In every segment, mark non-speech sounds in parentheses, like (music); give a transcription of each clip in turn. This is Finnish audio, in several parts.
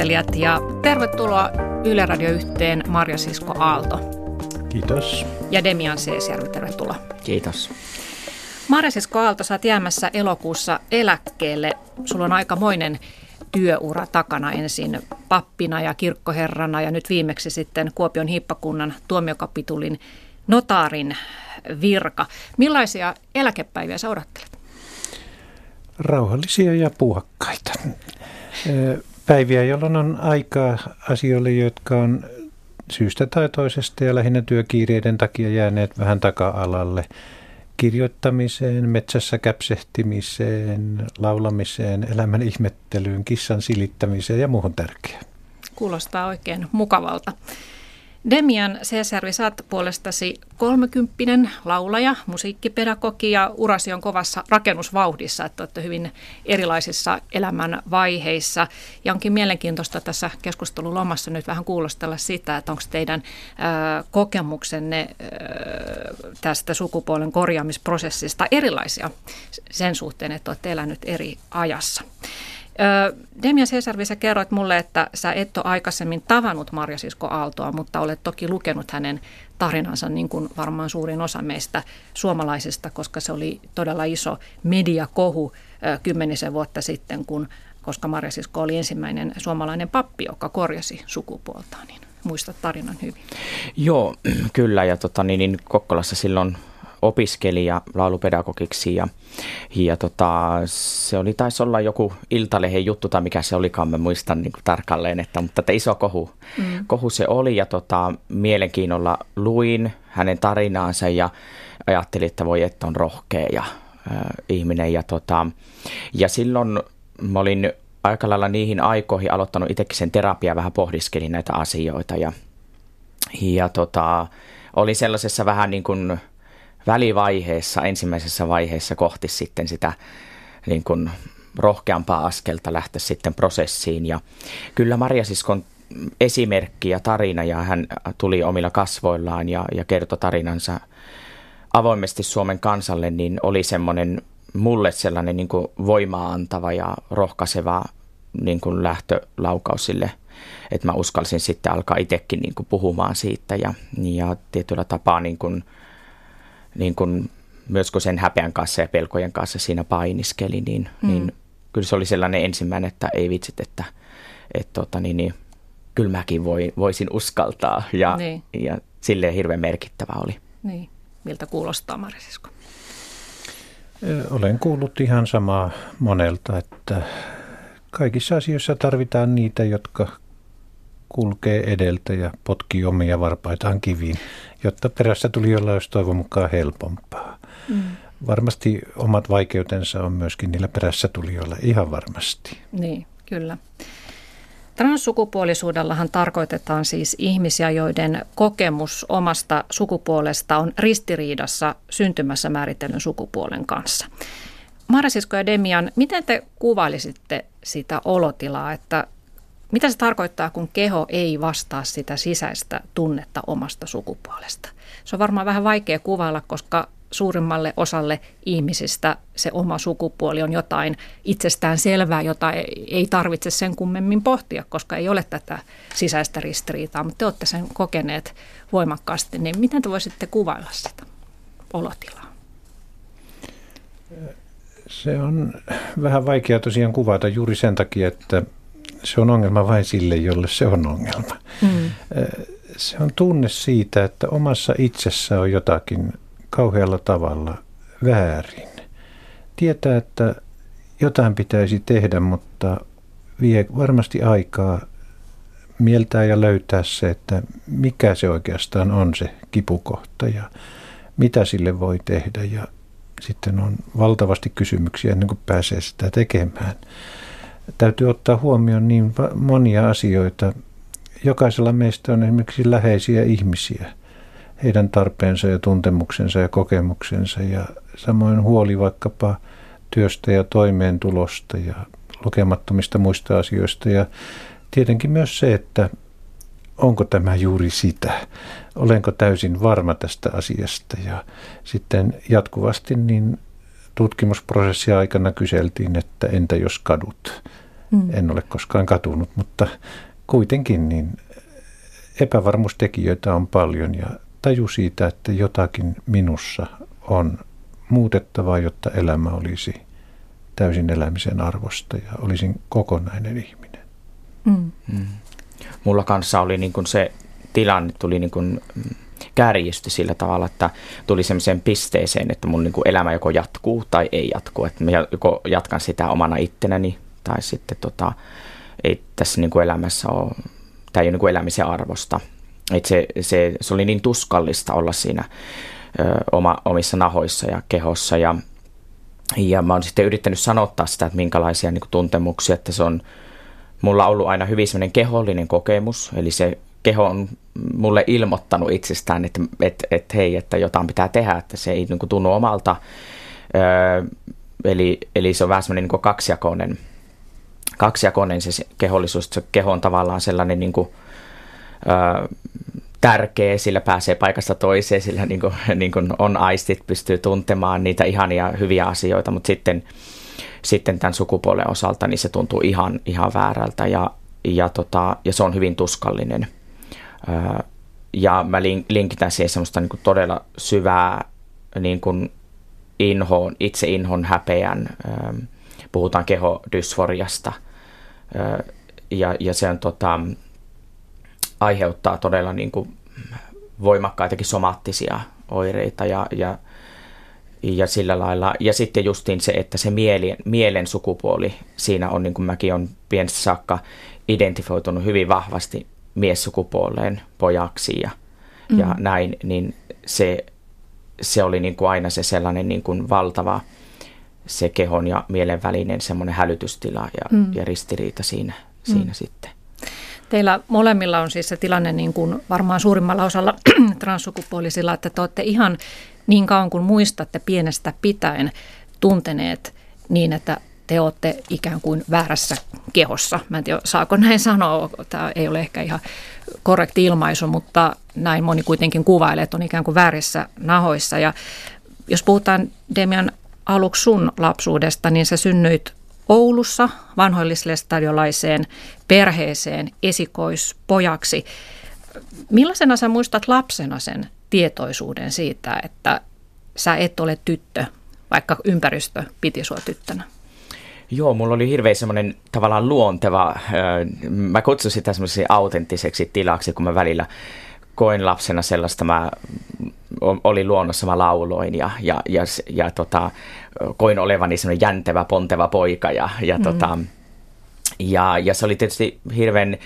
kuuntelijat, ja tervetuloa Yle Radio yhteen Marja Sisko Aalto. Kiitos. Ja Demian Seesjärvi, tervetuloa. Kiitos. Marja Sisko Aalto, sä oot jäämässä elokuussa eläkkeelle. Sulla on aikamoinen työura takana ensin pappina ja kirkkoherrana ja nyt viimeksi sitten Kuopion hippakunnan tuomiokapitulin notaarin virka. Millaisia eläkepäiviä sä odottelet? Rauhallisia ja puhakkaita. Päiviä, jolloin on aikaa asioille, jotka on syystä tai toisesta ja lähinnä työkiireiden takia jääneet vähän taka-alalle. Kirjoittamiseen, metsässä käpsehtimiseen, laulamiseen, elämän ihmettelyyn, kissan silittämiseen ja muuhun tärkeään. Kuulostaa oikein mukavalta. Demian Cesarvi, sä puolestasi kolmekymppinen laulaja, musiikkipedagogi ja urasi on kovassa rakennusvauhdissa, että olette hyvin erilaisissa elämän vaiheissa. Ja onkin mielenkiintoista tässä keskustelun lomassa nyt vähän kuulostella sitä, että onko teidän kokemuksenne tästä sukupuolen korjaamisprosessista erilaisia sen suhteen, että olette elänyt eri ajassa. Demian Cesarvi, sä kerroit mulle, että sä et ole aikaisemmin tavannut Marja Sisko Aaltoa, mutta olet toki lukenut hänen tarinansa niin kuin varmaan suurin osa meistä suomalaisista, koska se oli todella iso mediakohu kymmenisen vuotta sitten, kun, koska Marja Sisko oli ensimmäinen suomalainen pappi, joka korjasi sukupuoltaan. Niin muistat tarinan hyvin. Joo, kyllä. Ja tota, niin, niin Kokkolassa silloin opiskeli ja laulupedagogiksi ja, ja tota, se oli, taisi olla joku Iltalehen juttu tai mikä se olikaan, mä muistan niin kuin tarkalleen, että, mutta että iso kohu, mm. kohu se oli ja tota, mielenkiinnolla luin hänen tarinaansa ja ajattelin, että voi että on rohkea ja äh, ihminen ja, tota, ja silloin mä olin aika lailla niihin aikoihin aloittanut itsekin sen terapia vähän pohdiskelin näitä asioita ja, ja tota, oli sellaisessa vähän niin kuin välivaiheessa, ensimmäisessä vaiheessa kohti sitten sitä niin kuin rohkeampaa askelta lähteä sitten prosessiin. Ja kyllä Maria Siskon esimerkki ja tarina ja hän tuli omilla kasvoillaan ja, ja kertoi tarinansa avoimesti Suomen kansalle, niin oli semmoinen mulle sellainen niin kuin voimaa antava ja rohkaiseva niin kuin lähtölaukaus sille, että mä uskalsin sitten alkaa itsekin niin kuin puhumaan siitä ja, ja tietyllä tapaa niin kuin – niin kun myös kun sen häpeän kanssa ja pelkojen kanssa siinä painiskeli, niin, mm. niin kyllä se oli sellainen ensimmäinen, että ei vitsit, että et, tota, niin, niin, kyllä mäkin voi, voisin uskaltaa ja, niin. ja silleen hirveän merkittävä oli. Niin. Miltä kuulostaa Marisisko? Olen kuullut ihan samaa monelta, että kaikissa asioissa tarvitaan niitä, jotka kulkee edeltä ja potkii omia varpaitaan kiviin, jotta perässä tuli olla olisi toivon mukaan helpompaa. Mm. Varmasti omat vaikeutensa on myöskin niillä perässä tulijoilla, ihan varmasti. Niin, kyllä. Transsukupuolisuudellahan tarkoitetaan siis ihmisiä, joiden kokemus omasta sukupuolesta on ristiriidassa syntymässä määritellyn sukupuolen kanssa. Marasisko ja Demian, miten te kuvailisitte sitä olotilaa, että mitä se tarkoittaa, kun keho ei vastaa sitä sisäistä tunnetta omasta sukupuolesta? Se on varmaan vähän vaikea kuvailla, koska suurimmalle osalle ihmisistä se oma sukupuoli on jotain itsestään selvää, jota ei tarvitse sen kummemmin pohtia, koska ei ole tätä sisäistä ristiriitaa, mutta te olette sen kokeneet voimakkaasti, niin miten te voisitte kuvailla sitä olotilaa? Se on vähän vaikea tosiaan kuvata juuri sen takia, että se on ongelma vain sille, jolle se on ongelma. Mm. Se on tunne siitä, että omassa itsessä on jotakin kauhealla tavalla väärin. Tietää, että jotain pitäisi tehdä, mutta vie varmasti aikaa mieltää ja löytää se, että mikä se oikeastaan on se kipukohta ja mitä sille voi tehdä. Ja sitten on valtavasti kysymyksiä ennen kuin pääsee sitä tekemään täytyy ottaa huomioon niin monia asioita. Jokaisella meistä on esimerkiksi läheisiä ihmisiä, heidän tarpeensa ja tuntemuksensa ja kokemuksensa ja samoin huoli vaikkapa työstä ja toimeentulosta ja lukemattomista muista asioista ja tietenkin myös se, että onko tämä juuri sitä, olenko täysin varma tästä asiasta ja sitten jatkuvasti niin tutkimusprosessia aikana kyseltiin, että entä jos kadut. Mm. En ole koskaan katunut, mutta kuitenkin niin epävarmuustekijöitä on paljon ja taju siitä, että jotakin minussa on muutettavaa, jotta elämä olisi täysin elämisen arvosta ja olisin kokonainen ihminen. Mm. Mm. Mulla kanssa oli niin kuin se tilanne, tuli niin kuin kärjisty sillä tavalla, että tuli sellaiseen pisteeseen, että mun niin kuin elämä joko jatkuu tai ei jatku. Että mä joko jatkan sitä omana ittenäni tai sitten tota, ei tässä niin kuin elämässä ole, tämä ei ole niin kuin elämisen arvosta. Että se, se, se oli niin tuskallista olla siinä ö, oma, omissa nahoissa ja kehossa ja, ja mä oon sitten yrittänyt sanottaa sitä, että minkälaisia niin kuin tuntemuksia, että se on mulla ollut aina hyvin semmoinen kehollinen kokemus, eli se keho on mulle ilmoittanut itsestään, että, että, että hei, että jotain pitää tehdä, että se ei niin kuin, tunnu omalta. Öö, eli, eli se on vähän semmoinen niin kaksijakoinen, kaksijakoinen se kehollisuus, se keho on tavallaan sellainen niin kuin, öö, tärkeä, sillä pääsee paikasta toiseen, sillä niin kuin, (laughs) niin kuin on aistit, pystyy tuntemaan niitä ihania hyviä asioita, mutta sitten, sitten tämän sukupuolen osalta niin se tuntuu ihan, ihan väärältä ja, ja, tota, ja se on hyvin tuskallinen – ja mä linkitän siihen semmoista niin kuin todella syvää niin kuin inhoon, itse inhon häpeän, puhutaan kehodysforiasta ja, ja se on tota, aiheuttaa todella niin kuin voimakkaitakin somaattisia oireita ja, ja, ja sillä lailla. Ja sitten justiin se, että se mielen, mielen sukupuoli siinä on, niin kuin mäkin olen pienestä saakka identifioitunut hyvin vahvasti miessukupuoleen pojaksi ja, mm. ja näin, niin se, se oli niin kuin aina se sellainen niin kuin valtava se kehon ja mielen välinen semmoinen hälytystila ja, mm. ja ristiriita siinä, mm. siinä sitten. Teillä molemmilla on siis se tilanne niin kuin varmaan suurimmalla osalla (clears throat) transsukupuolisilla, että te olette ihan niin kauan kuin muistatte pienestä pitäen tunteneet niin, että te olette ikään kuin väärässä kehossa. Mä en tiedä, saako näin sanoa, tämä ei ole ehkä ihan korrekti ilmaisu, mutta näin moni kuitenkin kuvailee, että on ikään kuin väärissä nahoissa. Ja jos puhutaan Demian aluksi sun lapsuudesta, niin sä synnyit Oulussa vanhoillislestadiolaiseen perheeseen esikoispojaksi. Millaisena sä muistat lapsena sen tietoisuuden siitä, että sä et ole tyttö, vaikka ympäristö piti sua tyttönä? Joo, mulla oli hirveän semmoinen tavallaan luonteva, mä kutsun sitä semmoiseksi autenttiseksi tilaksi, kun mä välillä koin lapsena sellaista, mä olin luonnossa, mä lauloin ja, ja, ja, ja tota, koin olevani semmoinen jäntevä, ponteva poika ja, ja, mm. tota, ja, ja se oli tietysti hirveän,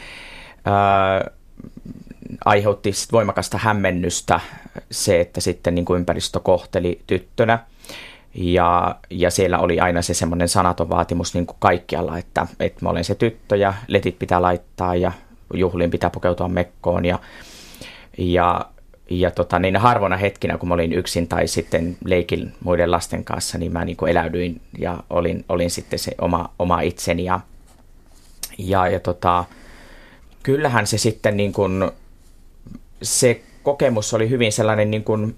äh, aiheutti voimakasta hämmennystä se, että sitten niin kuin ympäristö kohteli tyttönä – ja, ja siellä oli aina se semmoinen sanaton vaatimus niin kuin kaikkialla, että, että mä olen se tyttö ja letit pitää laittaa ja juhliin pitää pukeutua mekkoon. Ja, ja, ja tota, niin harvona hetkinä, kun mä olin yksin tai sitten leikin muiden lasten kanssa, niin mä niin kuin eläydyin ja olin, olin sitten se oma, oma itseni. Ja, ja, ja tota, kyllähän se sitten niin kuin, se kokemus oli hyvin sellainen niin kuin,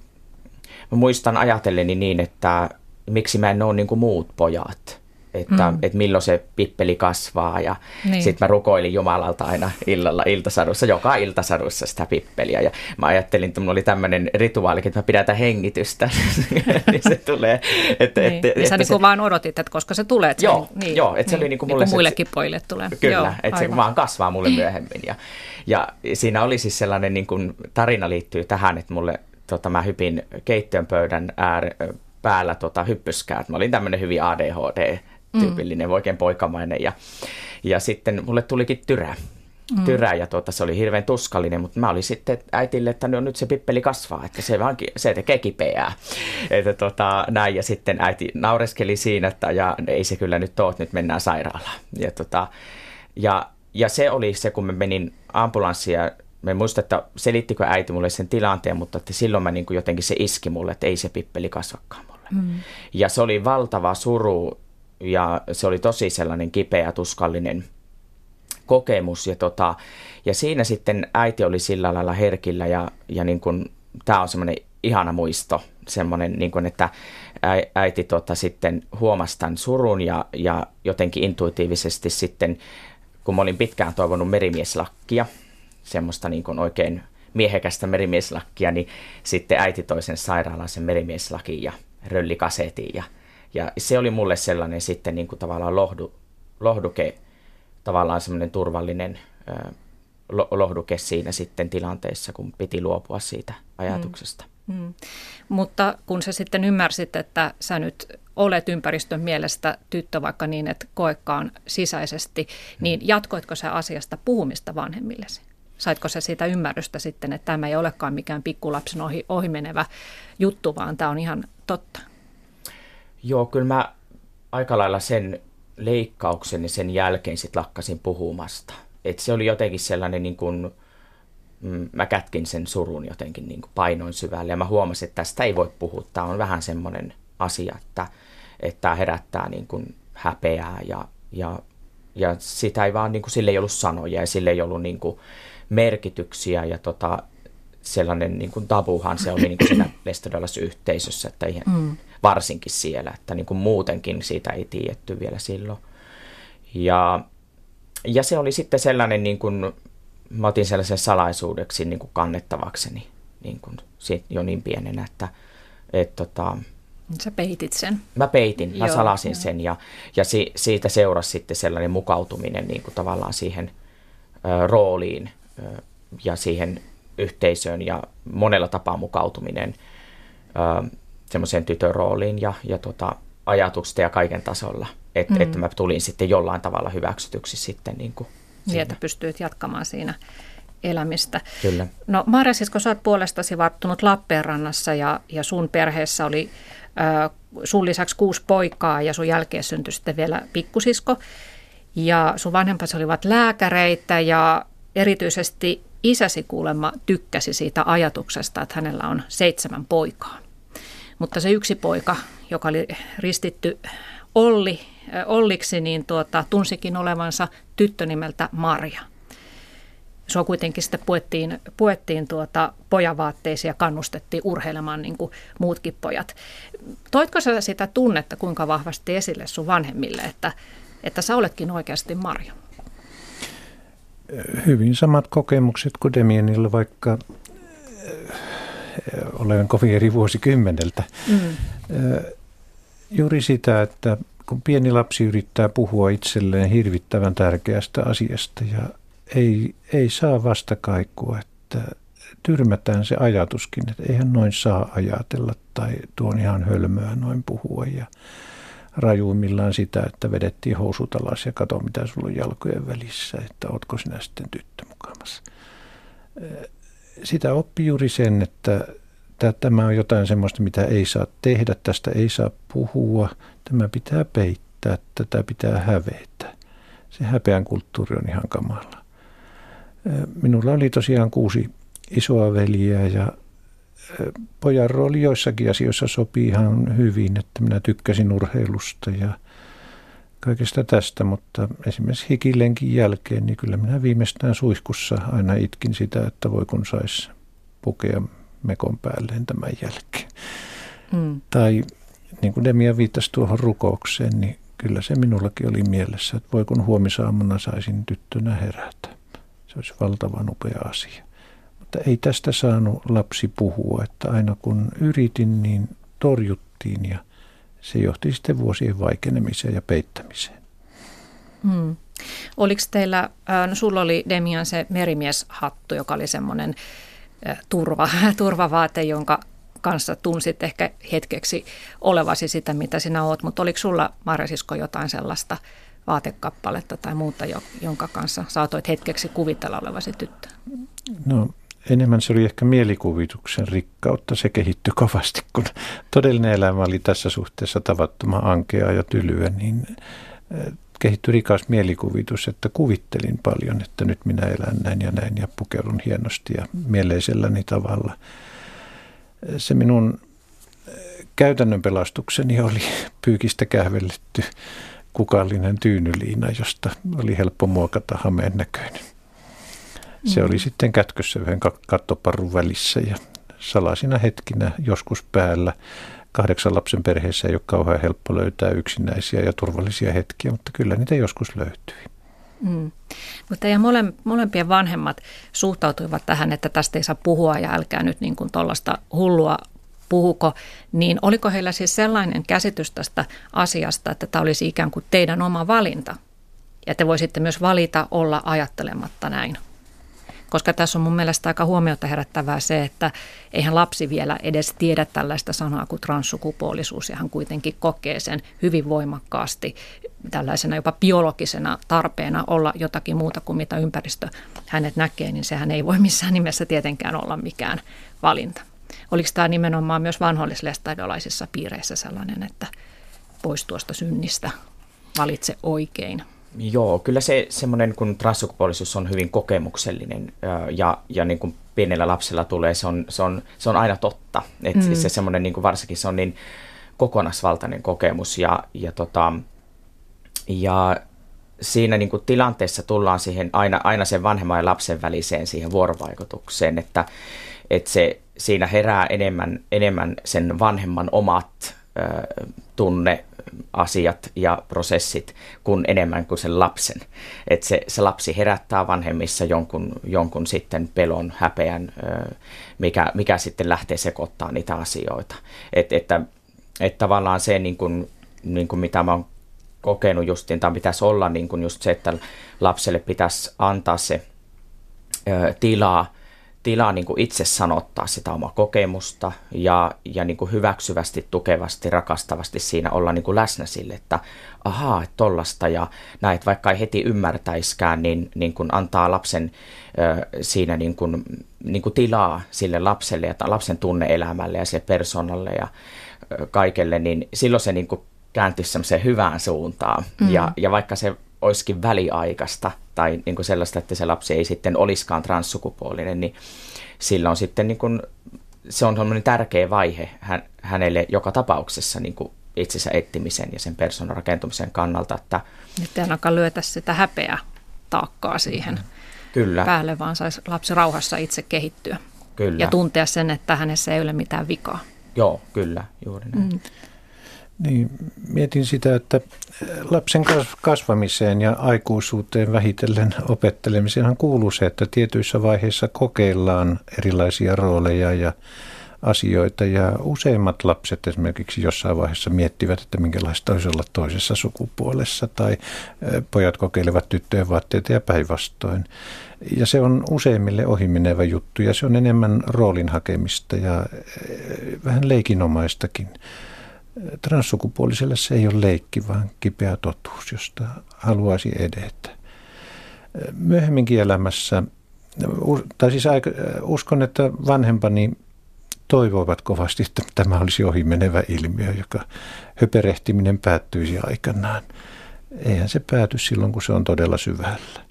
mä muistan ajatelleni niin, että miksi mä en ole niin kuin muut pojat. Että, mm. että milloin se pippeli kasvaa ja niin. sitten mä rukoilin Jumalalta aina illalla iltasadussa, joka iltasadussa sitä pippeliä ja mä ajattelin, että mulla oli tämmöinen rituaali, että mä pidätän hengitystä, (laughs) niin se tulee. Että, niin. että, että, sä niin se, vaan odotit, että koska se tulee. Että joo, se, niin, joo, että se niin, oli niin kuin mulle niin kuin muillekin pojille tulee. Kyllä, joo, että aivan. se vaan kasvaa mulle myöhemmin ja, ja siinä oli siis sellainen niin kuin, tarina liittyy tähän, että mulle tota, mä hypin keittiön pöydän äär, päällä tota, hyppyskää. Mä olin tämmöinen hyvin ADHD-tyypillinen, mm. oikein poikamainen. Ja, ja sitten mulle tulikin tyrä. Mm. Tyrä ja tuota, se oli hirveän tuskallinen, mutta mä olin sitten äitille, että no, nyt se pippeli kasvaa, että se, vaan, se tekee kipeää. Että tota, näin, ja sitten äiti naureskeli siinä, että ja ei se kyllä nyt ole, nyt mennään sairaalaan. Ja, tota, ja, ja se oli se, kun mä menin ambulanssiin ja Mä en muista, että selittikö äiti mulle sen tilanteen, mutta että silloin mä niin kuin jotenkin se iski mulle, että ei se pippeli kasvakaan mulle. Mm. Ja se oli valtava suru ja se oli tosi sellainen kipeä, tuskallinen kokemus. Ja, tota, ja siinä sitten äiti oli sillä lailla herkillä ja, ja niin kuin, tämä on semmoinen ihana muisto, semmoinen, niin kuin, että äiti tota, sitten huomasi tämän surun ja, ja jotenkin intuitiivisesti sitten, kun mä olin pitkään toivonut merimieslakkia, semmoista niin kuin oikein miehekästä merimieslakkia, niin sitten äiti toisen sairaalaan sen merimieslakin ja röllikasetin ja, ja se oli mulle sellainen sitten niin kuin tavallaan lohdu, lohduke, tavallaan semmoinen turvallinen lohduke siinä sitten tilanteessa, kun piti luopua siitä ajatuksesta. Mm. Mm. Mutta kun sä sitten ymmärsit, että sä nyt olet ympäristön mielestä tyttö vaikka niin, että koekaan sisäisesti, mm. niin jatkoitko sä asiasta puhumista vanhemmillesi? Saitko se siitä ymmärrystä sitten, että tämä ei olekaan mikään pikkulapsen ohi, ohimenevä juttu, vaan tämä on ihan totta? Joo, kyllä mä aika lailla sen leikkauksen ja sen jälkeen sitten lakkasin puhumasta. Et se oli jotenkin sellainen, niin kuin, mm, mä kätkin sen surun jotenkin niin kuin painoin syvälle ja mä huomasin, että tästä ei voi puhua. Tämä on vähän semmoinen asia, että, että tämä herättää niin kuin häpeää ja, ja, ja sitä ei vaan, niin kuin, sille ei ollut sanoja ja sille ei ollut niin kuin, merkityksiä ja tota, sellainen niin kuin tabuhan se oli niin kuin siinä (clears throat) yhteisössä, että ihan, mm. varsinkin siellä, että niin kuin muutenkin siitä ei tiedetty vielä silloin. Ja, ja se oli sitten sellainen, niin kuin, mä otin sellaisen salaisuudeksi niin kuin kannettavakseni niin kuin jo niin pienenä, että et, tota, Sä peitit sen. Mä peitin, mä Joo, salasin jo. sen ja, ja si, siitä seurasi sitten sellainen mukautuminen niin kuin tavallaan siihen ö, rooliin ö, ja siihen yhteisöön ja monella tapaa mukautuminen semmoiseen tytön rooliin ja, ja tota, ajatuksista ja kaiken tasolla. Et, mm. Että mä tulin sitten jollain tavalla hyväksytyksi sitten. Niin, kuin niin että pystyit jatkamaan siinä elämistä. Kyllä. No Maria Sisko, sä oot puolestasi varttunut Lappeenrannassa ja, ja sun perheessä oli äh, sun lisäksi kuusi poikaa ja sun jälkeen syntyi sitten vielä pikkusisko. Ja sun vanhempasi olivat lääkäreitä ja erityisesti isäsi kuulemma tykkäsi siitä ajatuksesta, että hänellä on seitsemän poikaa. Mutta se yksi poika, joka oli ristitty Olli, äh, Olliksi, niin tuota, tunsikin olevansa tyttö nimeltä Marja. Se kuitenkin sitten puettiin, puettiin tuota pojavaatteisiin ja kannustettiin urheilemaan niin kuin muutkin pojat. Toitko sä sitä tunnetta kuinka vahvasti esille sun vanhemmille, että, että sä oletkin oikeasti Marja? Hyvin samat kokemukset kuin Demienillä, vaikka olen kovin eri vuosikymmeneltä. Mm. Juuri sitä, että kun pieni lapsi yrittää puhua itselleen hirvittävän tärkeästä asiasta ja ei, ei saa vastakaikua, että tyrmätään se ajatuskin, että eihän noin saa ajatella tai tuon ihan hölmöä noin puhua ja rajuimmillaan sitä, että vedettiin housut alas ja kato mitä sulla on jalkojen välissä, että ootko sinä sitten tyttö mukamassa sitä oppi juuri sen, että tämä on jotain sellaista, mitä ei saa tehdä, tästä ei saa puhua, tämä pitää peittää, tätä pitää hävetä. Se häpeän kulttuuri on ihan kamala. Minulla oli tosiaan kuusi isoa veljeä ja pojan rooli joissakin asioissa sopii ihan hyvin, että minä tykkäsin urheilusta ja – kaikesta tästä, mutta esimerkiksi hikilenkin jälkeen, niin kyllä minä viimeistään suihkussa aina itkin sitä, että voi kun saisi pukea mekon päälleen tämän jälkeen. Mm. Tai niin kuin Demia viittasi tuohon rukoukseen, niin kyllä se minullakin oli mielessä, että voi kun huomisaamuna saisin tyttönä herätä. Se olisi valtavan upea asia. Mutta ei tästä saanut lapsi puhua, että aina kun yritin, niin torjuttiin ja se johti sitten vuosien vaikenemiseen ja peittämiseen. Hmm. Oliko teillä, no sulla oli Demian se merimieshattu, joka oli semmoinen turva, (laughs) turvavaate, jonka kanssa tunsit ehkä hetkeksi olevasi sitä, mitä sinä oot, mutta oliko sulla Marjasisko jotain sellaista vaatekappaletta tai muuta, jonka kanssa saatoit hetkeksi kuvitella olevasi tyttö? No enemmän se oli ehkä mielikuvituksen rikkautta. Se kehittyi kovasti, kun todellinen elämä oli tässä suhteessa tavattoman ankea ja tylyä, niin eh, kehittyi rikas mielikuvitus, että kuvittelin paljon, että nyt minä elän näin ja näin ja pukeudun hienosti ja mieleiselläni tavalla. Se minun eh, käytännön pelastukseni oli (laughs) pyykistä kähvelletty kukallinen tyynyliina, josta oli helppo muokata hameen näköinen. Se oli mm. sitten kätkössä yhden kattoparun välissä ja salaisina hetkinä joskus päällä. Kahdeksan lapsen perheessä ei ole kauhean helppo löytää yksinäisiä ja turvallisia hetkiä, mutta kyllä niitä joskus löytyy. Mm. Mutta teidän mole, molempien vanhemmat suhtautuivat tähän, että tästä ei saa puhua ja älkää nyt niin kuin tuollaista hullua puhuko, niin oliko heillä siis sellainen käsitys tästä asiasta, että tämä olisi ikään kuin teidän oma valinta? Ja te voisitte myös valita olla ajattelematta näin. Koska tässä on mun mielestä aika huomiota herättävää se, että eihän lapsi vielä edes tiedä tällaista sanaa kuin transsukupuolisuus, ja hän kuitenkin kokee sen hyvin voimakkaasti tällaisena jopa biologisena tarpeena olla jotakin muuta kuin mitä ympäristö hänet näkee, niin sehän ei voi missään nimessä tietenkään olla mikään valinta. Oliko tämä nimenomaan myös vanhollislestadiolaisissa piireissä sellainen, että pois tuosta synnistä, valitse oikein? Joo, kyllä se semmoinen, kun transsukupuolisuus on hyvin kokemuksellinen ja, ja niin kuin pienellä lapsella tulee, se on, se on, se on aina totta. Et mm. Se semmoinen, niin kuin varsinkin se on niin kokonaisvaltainen kokemus ja, ja, tota, ja siinä niin kuin tilanteessa tullaan siihen aina, aina sen vanhemman ja lapsen väliseen siihen vuorovaikutukseen, että, että se, siinä herää enemmän, enemmän sen vanhemman omat ö, tunne, asiat ja prosessit kuin enemmän kuin sen lapsen. että se, se lapsi herättää vanhemmissa jonkun, jonkun sitten pelon, häpeän, mikä, mikä sitten lähtee sekoittaa niitä asioita. Et, että, että tavallaan se, niin kuin, niin kuin mitä mä oon kokenut justiin, tai pitäisi olla niin kuin just se, että lapselle pitäisi antaa se ö, tilaa tilaa niin kuin itse sanottaa sitä omaa kokemusta ja, ja niin kuin hyväksyvästi, tukevasti, rakastavasti siinä olla niin kuin läsnä sille, että ahaa, että tollasta ja näet, vaikka ei heti ymmärtäiskään, niin, niin kuin antaa lapsen ö, siinä niin kuin, niin kuin tilaa sille lapselle ja lapsen tunneelämälle ja sille persoonalle ja ö, kaikelle, niin silloin se niin kuin kääntyisi semmoiseen hyvään suuntaan. Mm. Ja, ja vaikka se olisikin väliaikaista tai niin kuin sellaista, että se lapsi ei sitten olisikaan transsukupuolinen, niin sillä on sitten niin kuin, se on sellainen tärkeä vaihe hän, hänelle joka tapauksessa niin kuin itsensä etsimisen ja sen persoonan rakentumisen kannalta. Että, Nyt ei ainakaan lyötä sitä häpeä taakkaa siihen Kyllä. päälle, vaan saisi lapsi rauhassa itse kehittyä. Kyllä. Ja tuntea sen, että hänessä ei ole mitään vikaa. Joo, kyllä, juuri näin. Mm. Niin, mietin sitä, että lapsen kasvamiseen ja aikuisuuteen vähitellen opettelemiseenhan kuuluu se, että tietyissä vaiheissa kokeillaan erilaisia rooleja ja asioita ja useimmat lapset esimerkiksi jossain vaiheessa miettivät, että minkälaista olisi olla toisessa sukupuolessa tai pojat kokeilevat tyttöjen vaatteita ja päinvastoin. Ja se on useimmille ohimenevä juttu ja se on enemmän roolin hakemista ja vähän leikinomaistakin transsukupuoliselle se ei ole leikki, vaan kipeä totuus, josta haluaisi edetä. Myöhemminkin elämässä, tai siis uskon, että vanhempani toivoivat kovasti, että tämä olisi ohimenevä ilmiö, joka höperehtiminen päättyisi aikanaan. Eihän se pääty silloin, kun se on todella syvällä.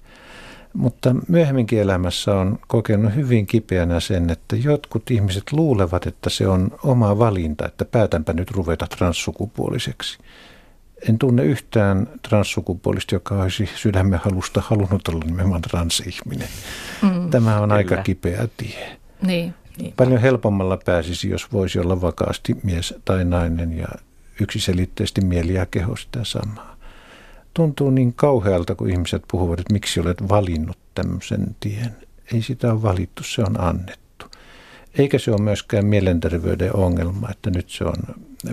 Mutta myöhemminkin elämässä on kokenut hyvin kipeänä sen, että jotkut ihmiset luulevat, että se on oma valinta, että päätänpä nyt ruveta transsukupuoliseksi. En tunne yhtään transsukupuolista, joka olisi sydämen halusta halunnut olla nimenomaan transihminen. Mm, Tämä on kyllä. aika kipeä tie. Niin, niin. Paljon helpommalla pääsisi, jos voisi olla vakaasti mies tai nainen ja yksiselitteisesti mieli ja keho sitä samaa tuntuu niin kauhealta, kun ihmiset puhuvat, että miksi olet valinnut tämmöisen tien. Ei sitä ole valittu, se on annettu. Eikä se ole myöskään mielenterveyden ongelma, että nyt se on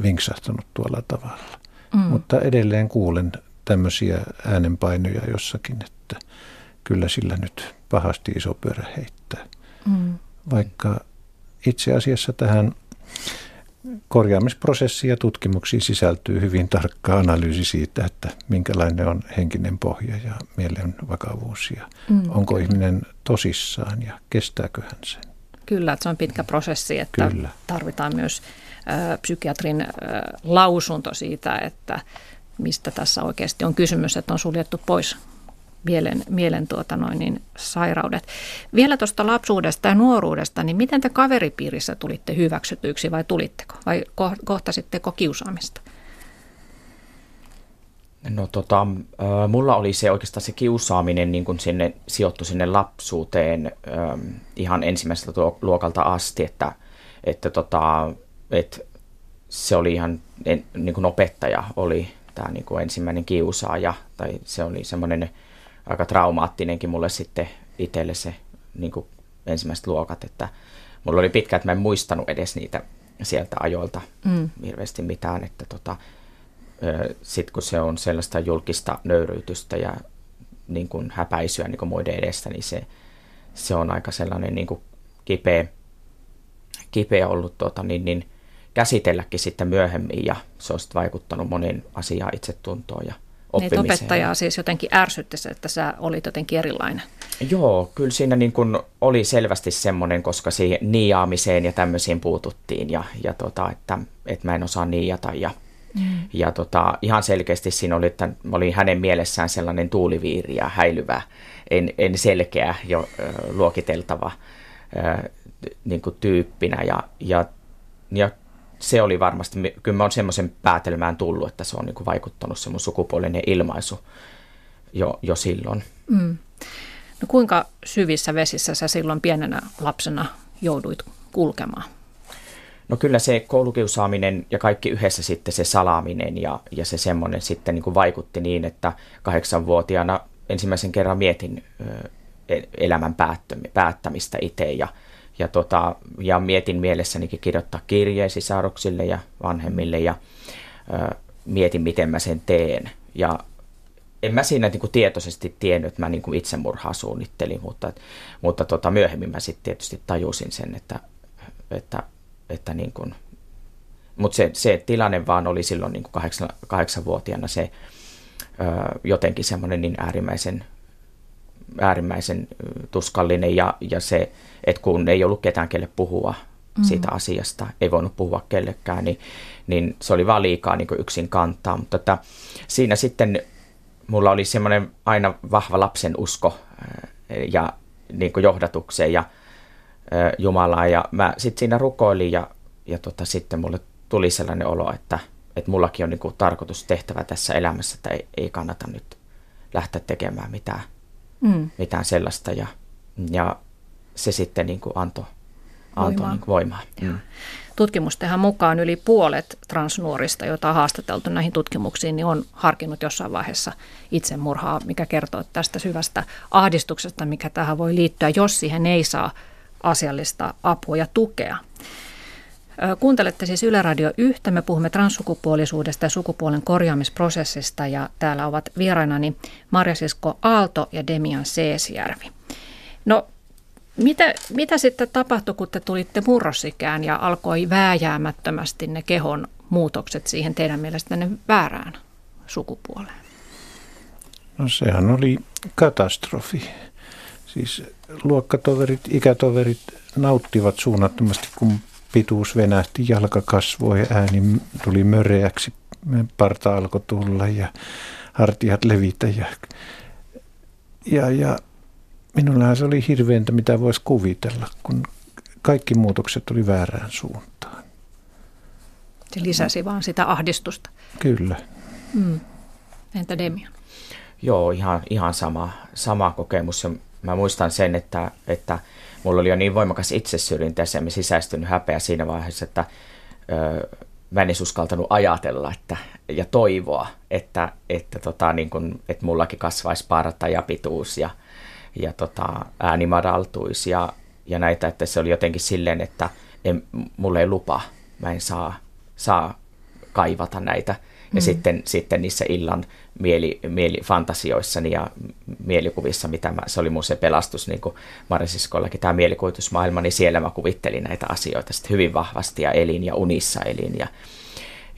vinksahtanut tuolla tavalla. Mm. Mutta edelleen kuulen tämmöisiä äänenpainoja jossakin, että kyllä sillä nyt pahasti iso pyörä heittää. Mm. Vaikka itse asiassa tähän korjaamisprosessiin ja tutkimuksiin sisältyy hyvin tarkka analyysi siitä, että minkälainen on henkinen pohja ja mielen vakavuus ja mm, onko kyllä. ihminen tosissaan ja kestääkö hän sen. Kyllä, että se on pitkä prosessi, että kyllä. tarvitaan myös ö, psykiatrin ö, lausunto siitä, että mistä tässä oikeasti on kysymys, että on suljettu pois mielen, mielen tuota noin, niin, sairaudet. Vielä tuosta lapsuudesta ja nuoruudesta, niin miten te kaveripiirissä tulitte hyväksytyksi vai tulitteko? Vai kohtasitteko kiusaamista? No tota, mulla oli se oikeastaan se kiusaaminen niin kuin sinne, sijoittu sinne lapsuuteen ihan ensimmäiseltä luokalta asti, että että tota, et se oli ihan, niin kuin opettaja oli tämä niin kuin ensimmäinen kiusaaja, tai se oli semmoinen aika traumaattinenkin mulle sitten itselle se niin kuin ensimmäiset luokat, että mulla oli pitkä, että mä en muistanut edes niitä sieltä ajoilta mm. hirveästi mitään, että tota, sitten kun se on sellaista julkista nöyryytystä ja niin kuin häpäisyä niin kuin muiden edestä, niin se, se on aika sellainen niin kuin kipeä, kipeä ollut tota, niin, niin käsitelläkin sitten myöhemmin ja se on sitten vaikuttanut monen asiaan itsetuntoon ja oppimiseen. Niin, opettajaa siis jotenkin ärsytti se, että sä olit jotenkin erilainen. Joo, kyllä siinä niin kuin oli selvästi semmoinen, koska siihen niiaamiseen ja tämmöisiin puututtiin ja, ja tota, että, että mä en osaa niiata ja, mm. ja tota, ihan selkeästi siinä oli, että oli hänen mielessään sellainen tuuliviiri ja häilyvä, en, en selkeä jo äh, luokiteltava äh, niin kuin tyyppinä ja, ja, ja se oli varmasti, kyllä mä oon semmoisen päätelmään tullut, että se on niin kuin vaikuttanut se mun sukupuolinen ilmaisu jo, jo silloin. Mm. No kuinka syvissä vesissä sä silloin pienenä lapsena jouduit kulkemaan? No kyllä se koulukiusaaminen ja kaikki yhdessä sitten se salaaminen ja, ja se semmoinen sitten niin kuin vaikutti niin, että kahdeksanvuotiaana ensimmäisen kerran mietin e-, elämän päättämistä itse ja, ja, tota, ja mietin mielessänikin kirjoittaa kirjeen sisaruksille ja vanhemmille ja ö, mietin, miten mä sen teen. Ja en mä siinä niin kuin tietoisesti tiennyt, että mä niin kuin itsemurhaa suunnittelin, mutta, mutta tota, myöhemmin mä sitten tietysti tajusin sen, että, että, että niin kuin, mutta se, se tilanne vaan oli silloin niin kuin kahdeksan, kahdeksanvuotiaana se ö, jotenkin semmoinen niin äärimmäisen, äärimmäisen tuskallinen ja, ja se, että kun ei ollut ketään kelle puhua mm-hmm. siitä asiasta, ei voinut puhua kellekään, niin, niin se oli vaan liikaa niin yksin kantaa. Mutta että siinä sitten mulla oli semmoinen aina vahva lapsen usko ja niin kuin johdatukseen ja Jumalaa. Ja mä sitten siinä rukoilin ja, ja tota, sitten mulle tuli sellainen olo, että, että mullakin on niin kuin tarkoitus tehtävä tässä elämässä, että ei, ei kannata nyt lähteä tekemään mitään, mm. mitään sellaista. Ja, ja se sitten niin kuin antoi, antoi voimaa. Niin voimaa. Mm. Tutkimustenhan mukaan yli puolet transnuorista, joita on haastateltu näihin tutkimuksiin, niin on harkinnut jossain vaiheessa itsemurhaa, mikä kertoo tästä syvästä ahdistuksesta, mikä tähän voi liittyä, jos siihen ei saa asiallista apua ja tukea. Kuuntelette siis Yle Radio 1. Me puhumme transsukupuolisuudesta ja sukupuolen korjaamisprosessista ja täällä ovat vierainani Marja Sisko Aalto ja Demian Seesjärvi. No mitä, mitä sitten tapahtui, kun te tulitte murrosikään ja alkoi vääjäämättömästi ne kehon muutokset siihen teidän mielestänne väärään sukupuoleen? No sehän oli katastrofi. Siis luokkatoverit, ikätoverit nauttivat suunnattomasti, kun pituus venähti, jalka kasvoi ja ääni tuli möreäksi, parta alkoi tulla ja hartiat levitä. Ja, ja, ja Minullahan se oli hirveäntä, mitä voisi kuvitella, kun kaikki muutokset oli väärään suuntaan. Se lisäsi vaan sitä ahdistusta. Kyllä. Mm. Entä Demian? Joo, ihan, ihan sama, sama kokemus. Mä muistan sen, että, että mulla oli jo niin voimakas itsesyrjintä ja se sisäistynyt häpeä siinä vaiheessa, että ö, mä en uskaltanut ajatella että, ja toivoa, että, että, tota, niin kun, että mullakin kasvaisi parta ja pituus ja, ja tota, ääni madaltuisi ja, ja näitä, että se oli jotenkin silleen, että en, mulle ei lupa, mä en saa, saa kaivata näitä. Ja mm. sitten, sitten niissä illan mieli, mielifantasioissani ja mielikuvissa, mitä mä, se oli mun se pelastus, niin kuin Marisiskollakin tämä mielikuvitusmaailma, niin siellä mä kuvittelin näitä asioita sitten hyvin vahvasti ja elin ja unissa elin ja,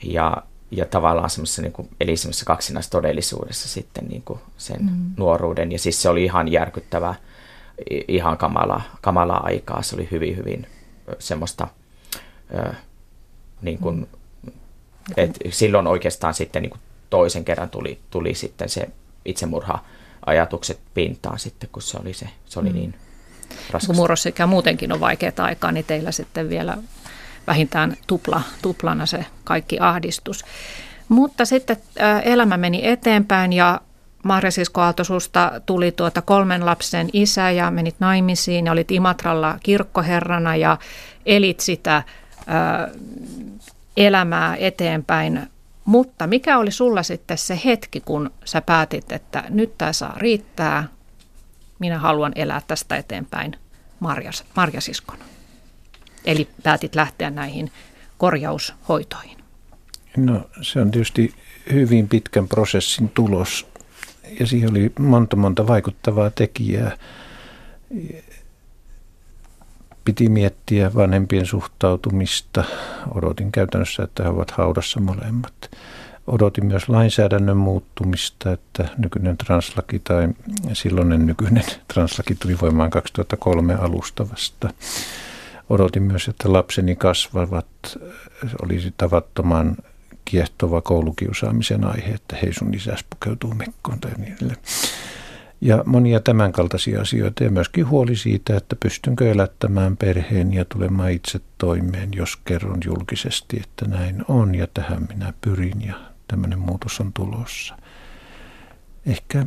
ja ja tavallaan semmoisessa niin kuin, eli semmoisessa kaksinaistodellisuudessa sitten niin kuin sen mm. nuoruuden. Ja siis se oli ihan järkyttävä, ihan kamala, kamala aikaa. Se oli hyvin, hyvin semmoista, ö, niin kuin, mm. et silloin oikeastaan sitten niin kuin toisen kerran tuli, tuli sitten se itsemurha-ajatukset pintaan sitten, kun se oli, se, se oli mm. niin raskas. Kun murrosikä muutenkin on vaikeaa aikaa, niin teillä sitten vielä vähintään tupla, tuplana se kaikki ahdistus. Mutta sitten elämä meni eteenpäin ja Marja Aaltosusta tuli tuota kolmen lapsen isä ja menit naimisiin ja olit Imatralla kirkkoherrana ja elit sitä ö, elämää eteenpäin. Mutta mikä oli sulla sitten se hetki, kun sä päätit, että nyt tämä saa riittää, minä haluan elää tästä eteenpäin Marjas, Marjasiskona? Eli päätit lähteä näihin korjaushoitoihin. No se on tietysti hyvin pitkän prosessin tulos ja siihen oli monta monta vaikuttavaa tekijää. Piti miettiä vanhempien suhtautumista. Odotin käytännössä, että he ovat haudassa molemmat. Odotin myös lainsäädännön muuttumista, että nykyinen translaki tai silloinen nykyinen (laughs) translaki tuli voimaan 2003 alusta vasta. Odotin myös, että lapseni kasvavat, olisi tavattoman kiehtova koulukiusaamisen aihe, että hei sun isäs pukeutuu mekkoon tai edelleen. Ja monia tämänkaltaisia asioita ja myöskin huoli siitä, että pystynkö elättämään perheen ja tulemaan itse toimeen, jos kerron julkisesti, että näin on ja tähän minä pyrin ja tämmöinen muutos on tulossa. Ehkä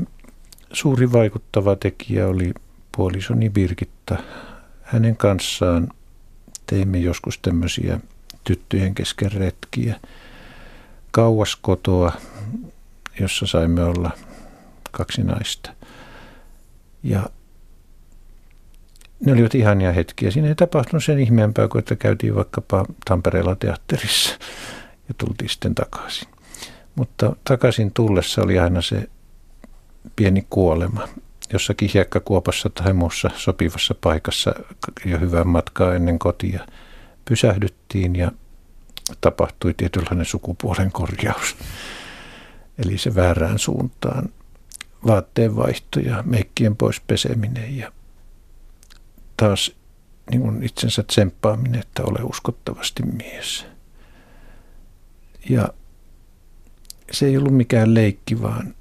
suuri vaikuttava tekijä oli puolisoni Birgitta. Hänen kanssaan teimme joskus tämmöisiä tyttöjen kesken retkiä – kauas kotoa, jossa saimme olla kaksi naista. Ja ne olivat ihania hetkiä. Siinä ei tapahtunut sen ihmeempää kuin, että käytiin vaikkapa Tampereella teatterissa ja tultiin sitten takaisin. Mutta takaisin tullessa oli aina se pieni kuolema jossakin hiekkakuopassa tai muussa sopivassa paikassa jo hyvän matkaa ennen kotia. Pysähdyttiin ja tapahtui tietynlainen sukupuolen korjaus. Eli se väärään suuntaan vaatteen vaihto ja meikkien pois peseminen ja taas niin kuin itsensä tsemppaaminen, että ole uskottavasti mies. Ja se ei ollut mikään leikki, vaan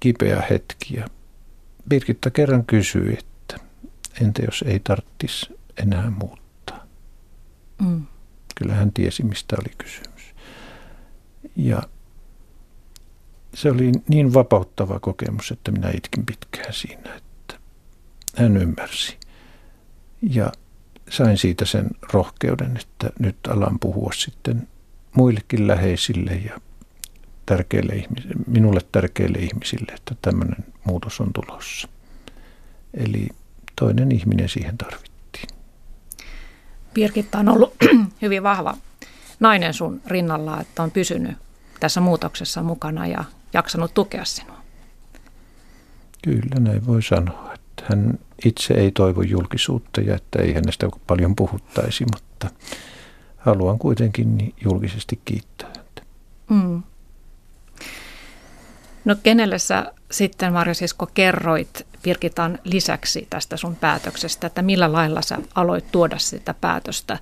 kipeä hetki. Ja Birgitta kerran kysyi, että entä jos ei tarttisi enää muuttaa. Mm. Kyllä hän tiesi, mistä oli kysymys. Ja se oli niin vapauttava kokemus, että minä itkin pitkään siinä, että hän ymmärsi. Ja sain siitä sen rohkeuden, että nyt alan puhua sitten muillekin läheisille ja tärkeille ihmisille, minulle tärkeille ihmisille, että tämmöinen muutos on tulossa. Eli toinen ihminen siihen tarvitsee. Birgitta on ollut (clears throat) hyvin vahva nainen sun rinnalla, että on pysynyt tässä muutoksessa mukana ja jaksanut tukea sinua. Kyllä näin voi sanoa. Että hän itse ei toivo julkisuutta ja että ei hänestä paljon puhuttaisi, mutta haluan kuitenkin julkisesti kiittää häntä. Mm. No kenelle sä sitten Marja Sisko kerroit Virkitan lisäksi tästä sun päätöksestä, että millä lailla sä aloit tuoda sitä päätöstä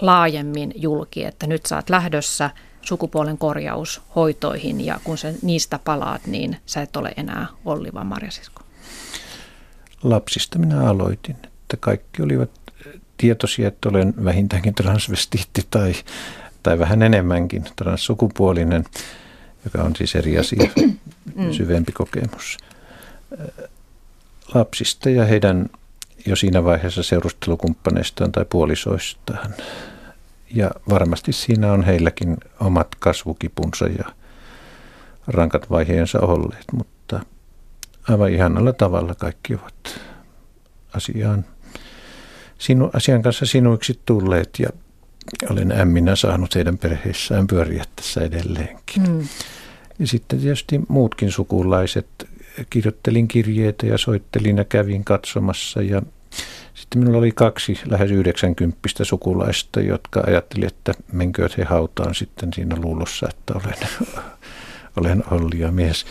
laajemmin julki, että nyt sä oot lähdössä sukupuolen korjaushoitoihin ja kun sä niistä palaat, niin sä et ole enää Olli, vaan Marja Sisko. Lapsista minä aloitin, että kaikki olivat tietoisia, että olen vähintäänkin transvestiitti tai, tai vähän enemmänkin transsukupuolinen, joka on siis eri asia, mm. syvempi kokemus lapsista ja heidän jo siinä vaiheessa seurustelukumppaneistaan tai puolisoistaan. Ja varmasti siinä on heilläkin omat kasvukipunsa ja rankat vaiheensa olleet, mutta aivan ihanalla tavalla kaikki ovat asiaan, sinu, asian kanssa sinuiksi tulleet ja olen ämminä saanut heidän perheissään pyöriä tässä edelleenkin. Mm. Ja sitten tietysti muutkin sukulaiset kirjoittelin kirjeitä ja soittelin ja kävin katsomassa ja sitten minulla oli kaksi lähes 90 sukulaista, jotka ajatteli, että menkööt he hautaan sitten siinä luulossa, että olen, (laughs) olen Olli ja mies.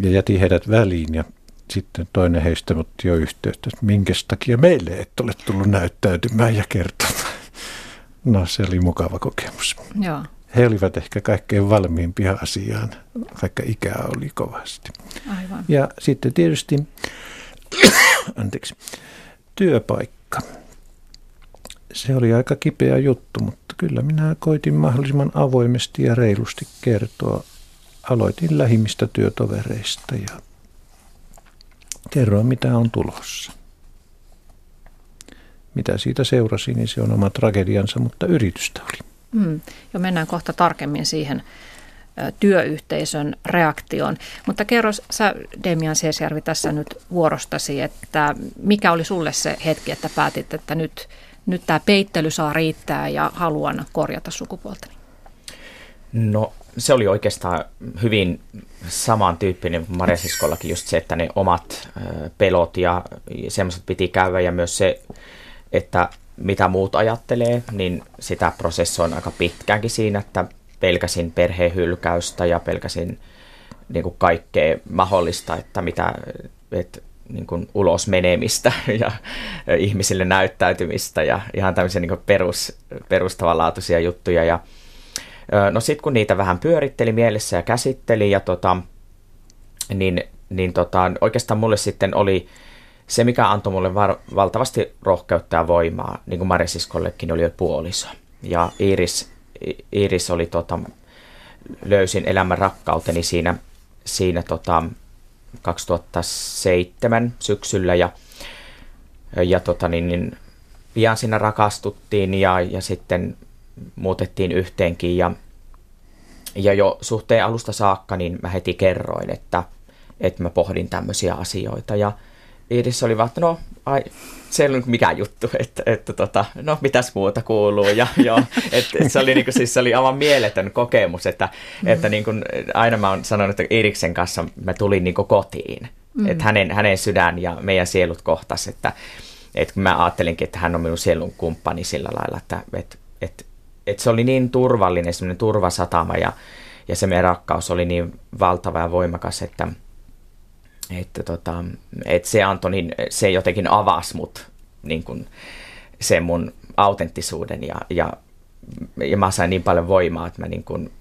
Ja jätin heidät väliin ja sitten toinen heistä otti jo yhteyttä, että minkä takia meille et ole tullut näyttäytymään ja kertomaan. No se oli mukava kokemus. Joo he olivat ehkä kaikkein valmiimpia asiaan, vaikka ikää oli kovasti. Aivan. Ja sitten tietysti, (coughs) anteeksi, työpaikka. Se oli aika kipeä juttu, mutta kyllä minä koitin mahdollisimman avoimesti ja reilusti kertoa aloitin lähimmistä työtovereista ja kerroin mitä on tulossa. Mitä siitä seurasi, niin se on oma tragediansa, mutta yritystä oli. Mm, jo mennään kohta tarkemmin siihen työyhteisön reaktioon. Mutta kerro sä, Demian Seesjärvi, tässä nyt vuorostasi, että mikä oli sulle se hetki, että päätit, että nyt, nyt tämä peittely saa riittää ja haluan korjata sukupuoltani? No se oli oikeastaan hyvin samantyyppinen kuin Marjasiskollakin just se, että ne omat pelot ja semmoiset piti käydä ja myös se, että mitä muut ajattelee, niin sitä prosessoin aika pitkäänkin siinä, että pelkäsin perheen hylkäystä ja pelkäsin niin kuin kaikkea mahdollista, että mitä että niin kuin ulos menemistä (laughs) ja ihmisille näyttäytymistä ja ihan tämmöisiä niin perus, perustavanlaatuisia juttuja. Ja, no sitten kun niitä vähän pyöritteli mielessä ja käsitteli, ja tota, niin, niin tota, oikeastaan mulle sitten oli se, mikä antoi mulle var, valtavasti rohkeutta ja voimaa, niin kuin Marisiskollekin oli jo puoliso. Ja Iris, Iris oli, tota, löysin elämän rakkauteni siinä, siinä tota, 2007 syksyllä ja, ja tota, niin, niin, pian siinä rakastuttiin ja, ja sitten muutettiin yhteenkin ja, ja jo suhteen alusta saakka niin mä heti kerroin, että, että mä pohdin tämmöisiä asioita ja, Iiris oli vaan, että no, ai, se ei ollut mikään juttu, että, että tota, no mitäs muuta kuuluu. Ja, joo, että, että se, oli, niin kuin, siis se oli aivan mieletön kokemus, että, mm. että niin kuin, aina mä oon sanonut, että Iiriksen kanssa mä tulin niin kuin kotiin. Mm. Että hänen, hänen sydän ja meidän sielut kohtas, että, että mä ajattelinkin, että hän on minun sielun kumppani sillä lailla, että, että, että, että se oli niin turvallinen, semmoinen turvasatama ja, ja se meidän rakkaus oli niin valtava ja voimakas, että – että, tota, että se antoi, niin se jotenkin avasi mut niin kuin sen mun autenttisuuden ja, ja, ja mä sain niin paljon voimaa, että mä niin kuin,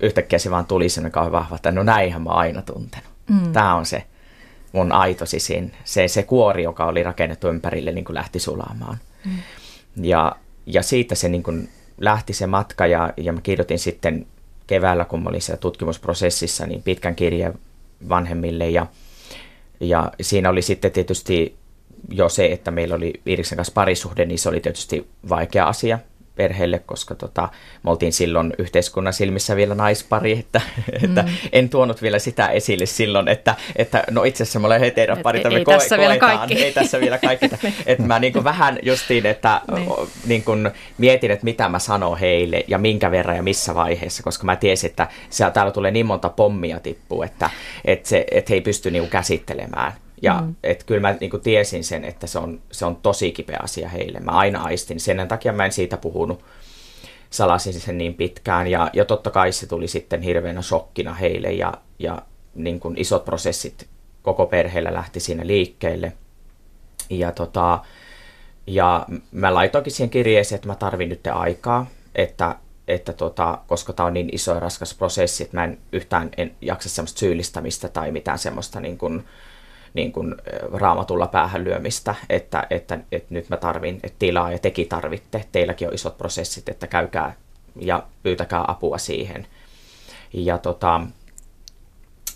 yhtäkkiä se vaan tuli sen kauhean vahva, että no näinhän mä aina tuntenut. Mm. Tämä on se mun aito sisin, se, se kuori, joka oli rakennettu ympärille, niin kuin lähti sulamaan. Mm. Ja, ja siitä se niin kuin lähti se matka ja, ja mä kirjoitin sitten keväällä, kun mä olin siellä tutkimusprosessissa, niin pitkän kirjeen vanhemmille ja – ja siinä oli sitten tietysti jo se, että meillä oli Iiriksen kanssa parisuhde, niin se oli tietysti vaikea asia perheelle, koska tota, me oltiin silloin yhteiskunnan silmissä vielä naispari, että, (laughs) mm. että en tuonut vielä sitä esille silloin, että, että no itse asiassa me olemme pari, että me koe, tässä koetaan, vielä kaikki. ei tässä vielä kaikki. (laughs) että mä niin kuin vähän justiin, että (laughs) niin. niin kuin mietin, että mitä mä sanon heille ja minkä verran ja missä vaiheessa, koska mä tiesin, että siellä, täällä tulee niin monta pommia tippuu, että, että, se, että he ei pysty niin käsittelemään. Ja mm. et kyllä mä niin tiesin sen, että se on, se on tosi kipeä asia heille. Mä aina aistin. Sen takia mä en siitä puhunut. Salasin sen niin pitkään. Ja, ja totta kai se tuli sitten hirveänä shokkina heille. Ja, ja niin kuin isot prosessit koko perheellä lähti siinä liikkeelle. Ja, tota, ja mä laitoinkin siihen kirjeeseen, että mä tarvin nyt aikaa. Että, että tota, koska tämä on niin iso ja raskas prosessi, että mä en yhtään en jaksa semmoista syyllistämistä tai mitään semmoista niin kuin, niin kuin raamatulla päähän lyömistä, että, että, että nyt mä tarvin että tilaa ja teki tarvitte, teilläkin on isot prosessit, että käykää ja pyytäkää apua siihen. Ja, tota,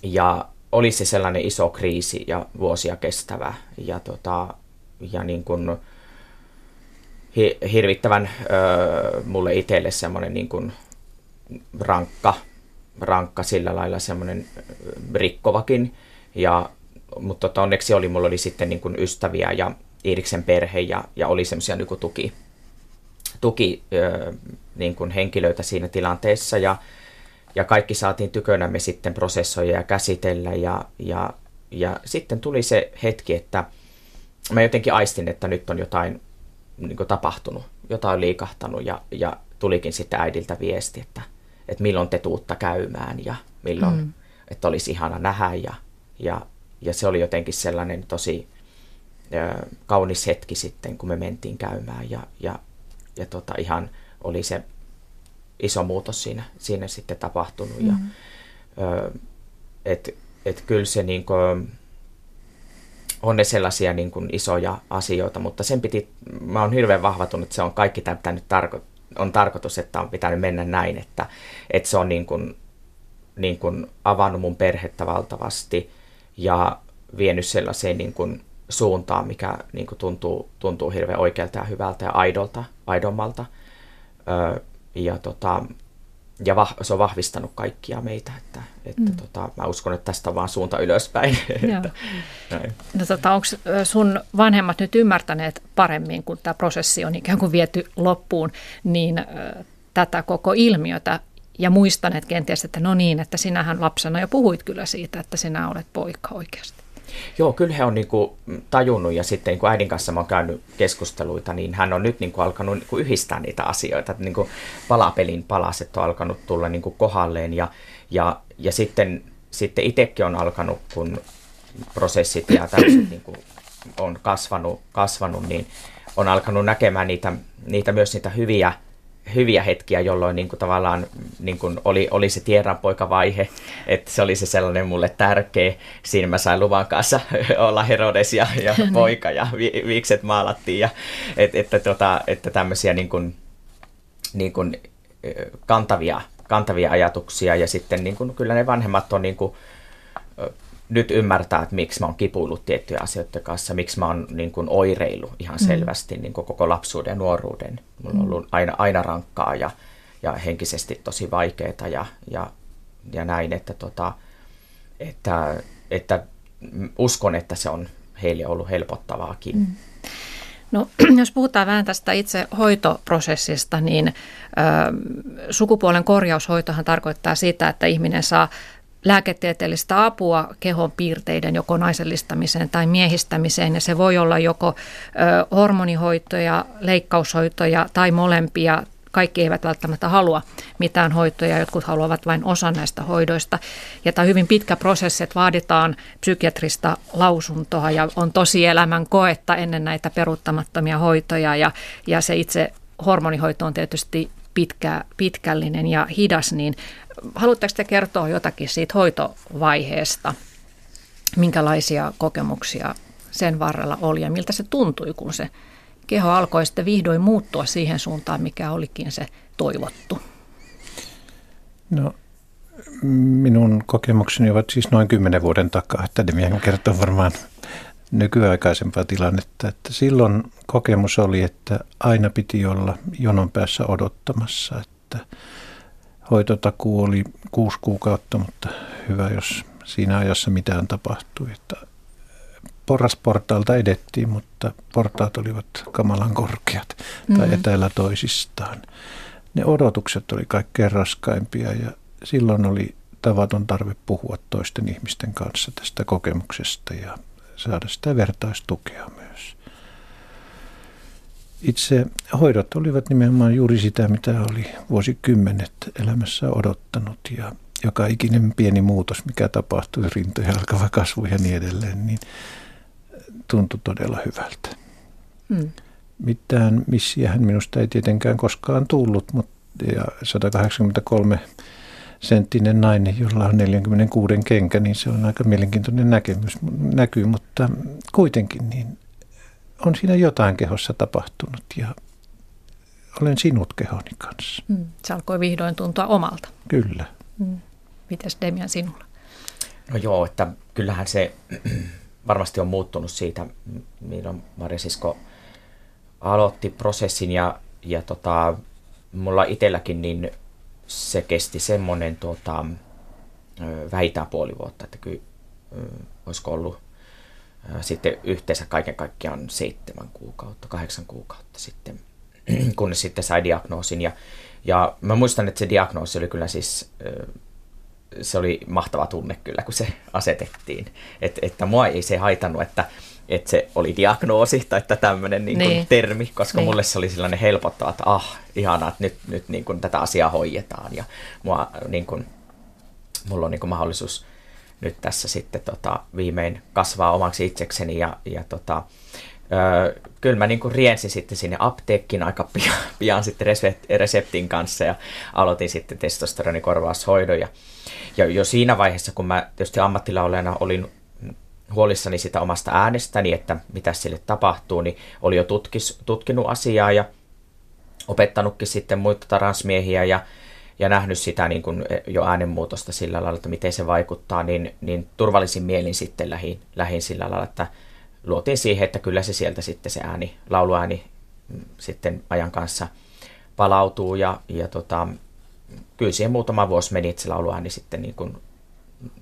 ja oli se sellainen iso kriisi ja vuosia kestävä ja, tota, ja niin kuin, hirvittävän ö, mulle itselle semmoinen niin kuin rankka, rankka sillä lailla semmoinen rikkovakin ja mutta tota, onneksi oli, mulla oli sitten niin kuin ystäviä ja Iiriksen perhe ja, ja oli semmoisia niin tuki, tuki ö, niin kuin henkilöitä siinä tilanteessa ja, ja kaikki saatiin tykönämme sitten prosessoida ja käsitellä ja, ja, ja sitten tuli se hetki, että mä jotenkin aistin, että nyt on jotain niin kuin tapahtunut, jotain on liikahtanut ja, ja tulikin sitten äidiltä viesti, että, että milloin te tuutta käymään ja milloin, mm. että olisi ihana nähdä ja, ja ja se oli jotenkin sellainen tosi ö, kaunis hetki sitten, kun me mentiin käymään ja, ja, ja tota, ihan oli se iso muutos siinä, siinä sitten tapahtunut. Mm-hmm. Ja, et, et kyllä se niin kuin, on ne sellaisia niin kuin isoja asioita, mutta sen piti, mä oon hirveän vahvatunut, että se on kaikki tämä nyt tarko, on tarkoitus, että on pitänyt mennä näin, että, että se on niin kuin niin kuin avannut mun perhettä valtavasti ja vienyt sellaiseen niin kuin suuntaan, mikä niin kuin tuntuu, tuntuu hirveän oikealta ja hyvältä ja aidolta, aidommalta. Öö, ja tota, ja vah, se on vahvistanut kaikkia meitä, että, että mm. tota, mä uskon, että tästä on vaan suunta ylöspäin. (laughs) että, no, tota, onko sun vanhemmat nyt ymmärtäneet paremmin, kun tämä prosessi on ikään kuin viety loppuun, niin äh, tätä koko ilmiötä ja muistaneet kenties, että no niin, että sinähän lapsena jo puhuit kyllä siitä, että sinä olet poika oikeasti. Joo, kyllä he on niin kuin tajunnut ja sitten niin kuin äidin kanssa mä oon käynyt keskusteluita, niin hän on nyt niin kuin alkanut niin kuin yhdistää niitä asioita. Että niin kuin palapelin palaset on alkanut tulla niin kuin kohalleen ja, ja, ja sitten, sitten itsekin on alkanut, kun prosessit ja tällaiset (clears throat) niin kuin on kasvanut, kasvanut, niin on alkanut näkemään niitä, niitä myös niitä hyviä hyviä hetkiä, jolloin niin kuin tavallaan niin kuin oli, oli se tiedänpoikavaihe, että se oli se sellainen mulle tärkeä. Siinä mä sain luvan kanssa (laughs) olla Herodes ja, ja (laughs) niin. poika ja vi, viikset maalattiin. Ja, et, että, tota, että tämmöisiä niin kuin, niin kuin kantavia, kantavia ajatuksia ja sitten niin kuin, kyllä ne vanhemmat on niin kuin, nyt ymmärtää, että miksi mä oon kipuillut tiettyjä asioiden kanssa, miksi mä oon niin kuin oireilu ihan mm. selvästi niin kuin koko lapsuuden ja nuoruuden. Mulla on mm. ollut aina, aina rankkaa ja, ja henkisesti tosi vaikeaa ja, ja, ja näin, että, tota, että, että uskon, että se on heille ollut helpottavaakin. Mm. No, (clears throat) jos puhutaan vähän tästä itse hoitoprosessista, niin ö, sukupuolen korjaushoitohan tarkoittaa sitä, että ihminen saa lääketieteellistä apua kehon piirteiden joko naisellistamiseen tai miehistämiseen. Ja se voi olla joko hormonihoitoja, leikkaushoitoja tai molempia. Kaikki eivät välttämättä halua mitään hoitoja, jotkut haluavat vain osa näistä hoidoista. Ja tämä on hyvin pitkä prosessi, että vaaditaan psykiatrista lausuntoa ja on tosi elämän koetta ennen näitä peruuttamattomia hoitoja. Ja, ja se itse hormonihoito on tietysti pitkä, pitkällinen ja hidas, niin haluatteko te kertoa jotakin siitä hoitovaiheesta? Minkälaisia kokemuksia sen varrella oli ja miltä se tuntui, kun se keho alkoi sitten vihdoin muuttua siihen suuntaan, mikä olikin se toivottu? No, minun kokemukseni ovat siis noin kymmenen vuoden takaa, että Demian kertoo varmaan nykyaikaisempaa tilannetta. Että silloin kokemus oli, että aina piti olla jonon päässä odottamassa, että hoitotakuu oli kuusi kuukautta, mutta hyvä, jos siinä ajassa mitään tapahtui. Että porrasportaalta edettiin, mutta portaat olivat kamalan korkeat tai mm-hmm. etäällä toisistaan. Ne odotukset oli kaikkein raskaimpia ja silloin oli tavaton tarve puhua toisten ihmisten kanssa tästä kokemuksesta ja saada sitä vertaistukea myös. Itse hoidot olivat nimenomaan juuri sitä, mitä oli vuosikymmenet elämässä odottanut ja joka ikinen pieni muutos, mikä tapahtui, rintoja alkava kasvu ja niin edelleen, niin tuntui todella hyvältä. Hmm. Mitään missiähän minusta ei tietenkään koskaan tullut, mutta ja 183 senttinen nainen, jolla on 46 kenkä, niin se on aika mielenkiintoinen näkemys, näkyy, mutta kuitenkin niin on siinä jotain kehossa tapahtunut ja olen sinut kehoni kanssa. Mm, se alkoi vihdoin tuntua omalta. Kyllä. Mm. Mites Demian sinulla? No joo, että kyllähän se (clears throat) varmasti on muuttunut siitä, milloin Maria Sisko aloitti prosessin ja, ja tota, mulla itselläkin niin se kesti semmoinen tuota, vähintään puoli vuotta, että kyllä olisiko ollut sitten yhteensä kaiken kaikkiaan seitsemän kuukautta, kahdeksan kuukautta sitten, (clears throat) kunnes sitten sai diagnoosin. Ja, ja mä muistan, että se diagnoosi oli kyllä siis, se oli mahtava tunne kyllä, kun se (laughs) asetettiin. Et, että mua ei se haitannut, että, että se oli diagnoosi tai että tämmöinen niin niin. termi, koska niin. mulle se oli sellainen helpottava, että ah, ihanaa, että nyt, nyt niin kuin tätä asiaa hoidetaan ja mua, niin kuin, mulla on niin kuin mahdollisuus nyt tässä sitten tota, viimein kasvaa omaksi itsekseni ja, ja tota, ö, kyllä mä niin riensin sitten sinne apteekkiin aika pian, (laughs) pian sitten reseptin kanssa ja aloitin sitten testosteronikorvaushoidon ja, ja jo siinä vaiheessa, kun mä tietysti ammattilaulajana olin huolissani sitä omasta äänestäni, että mitä sille tapahtuu, niin oli jo tutkis, tutkinut asiaa ja opettanutkin sitten muita transmiehiä ja, ja nähnyt sitä niin kuin jo äänenmuutosta sillä lailla, että miten se vaikuttaa, niin, niin turvallisin mielin sitten lähin, lähin sillä lailla, että luotiin siihen, että kyllä se sieltä sitten se ääni, lauluääni mm, sitten ajan kanssa palautuu ja, ja tota, kyllä siihen muutama vuosi meni, että se lauluääni sitten niin kuin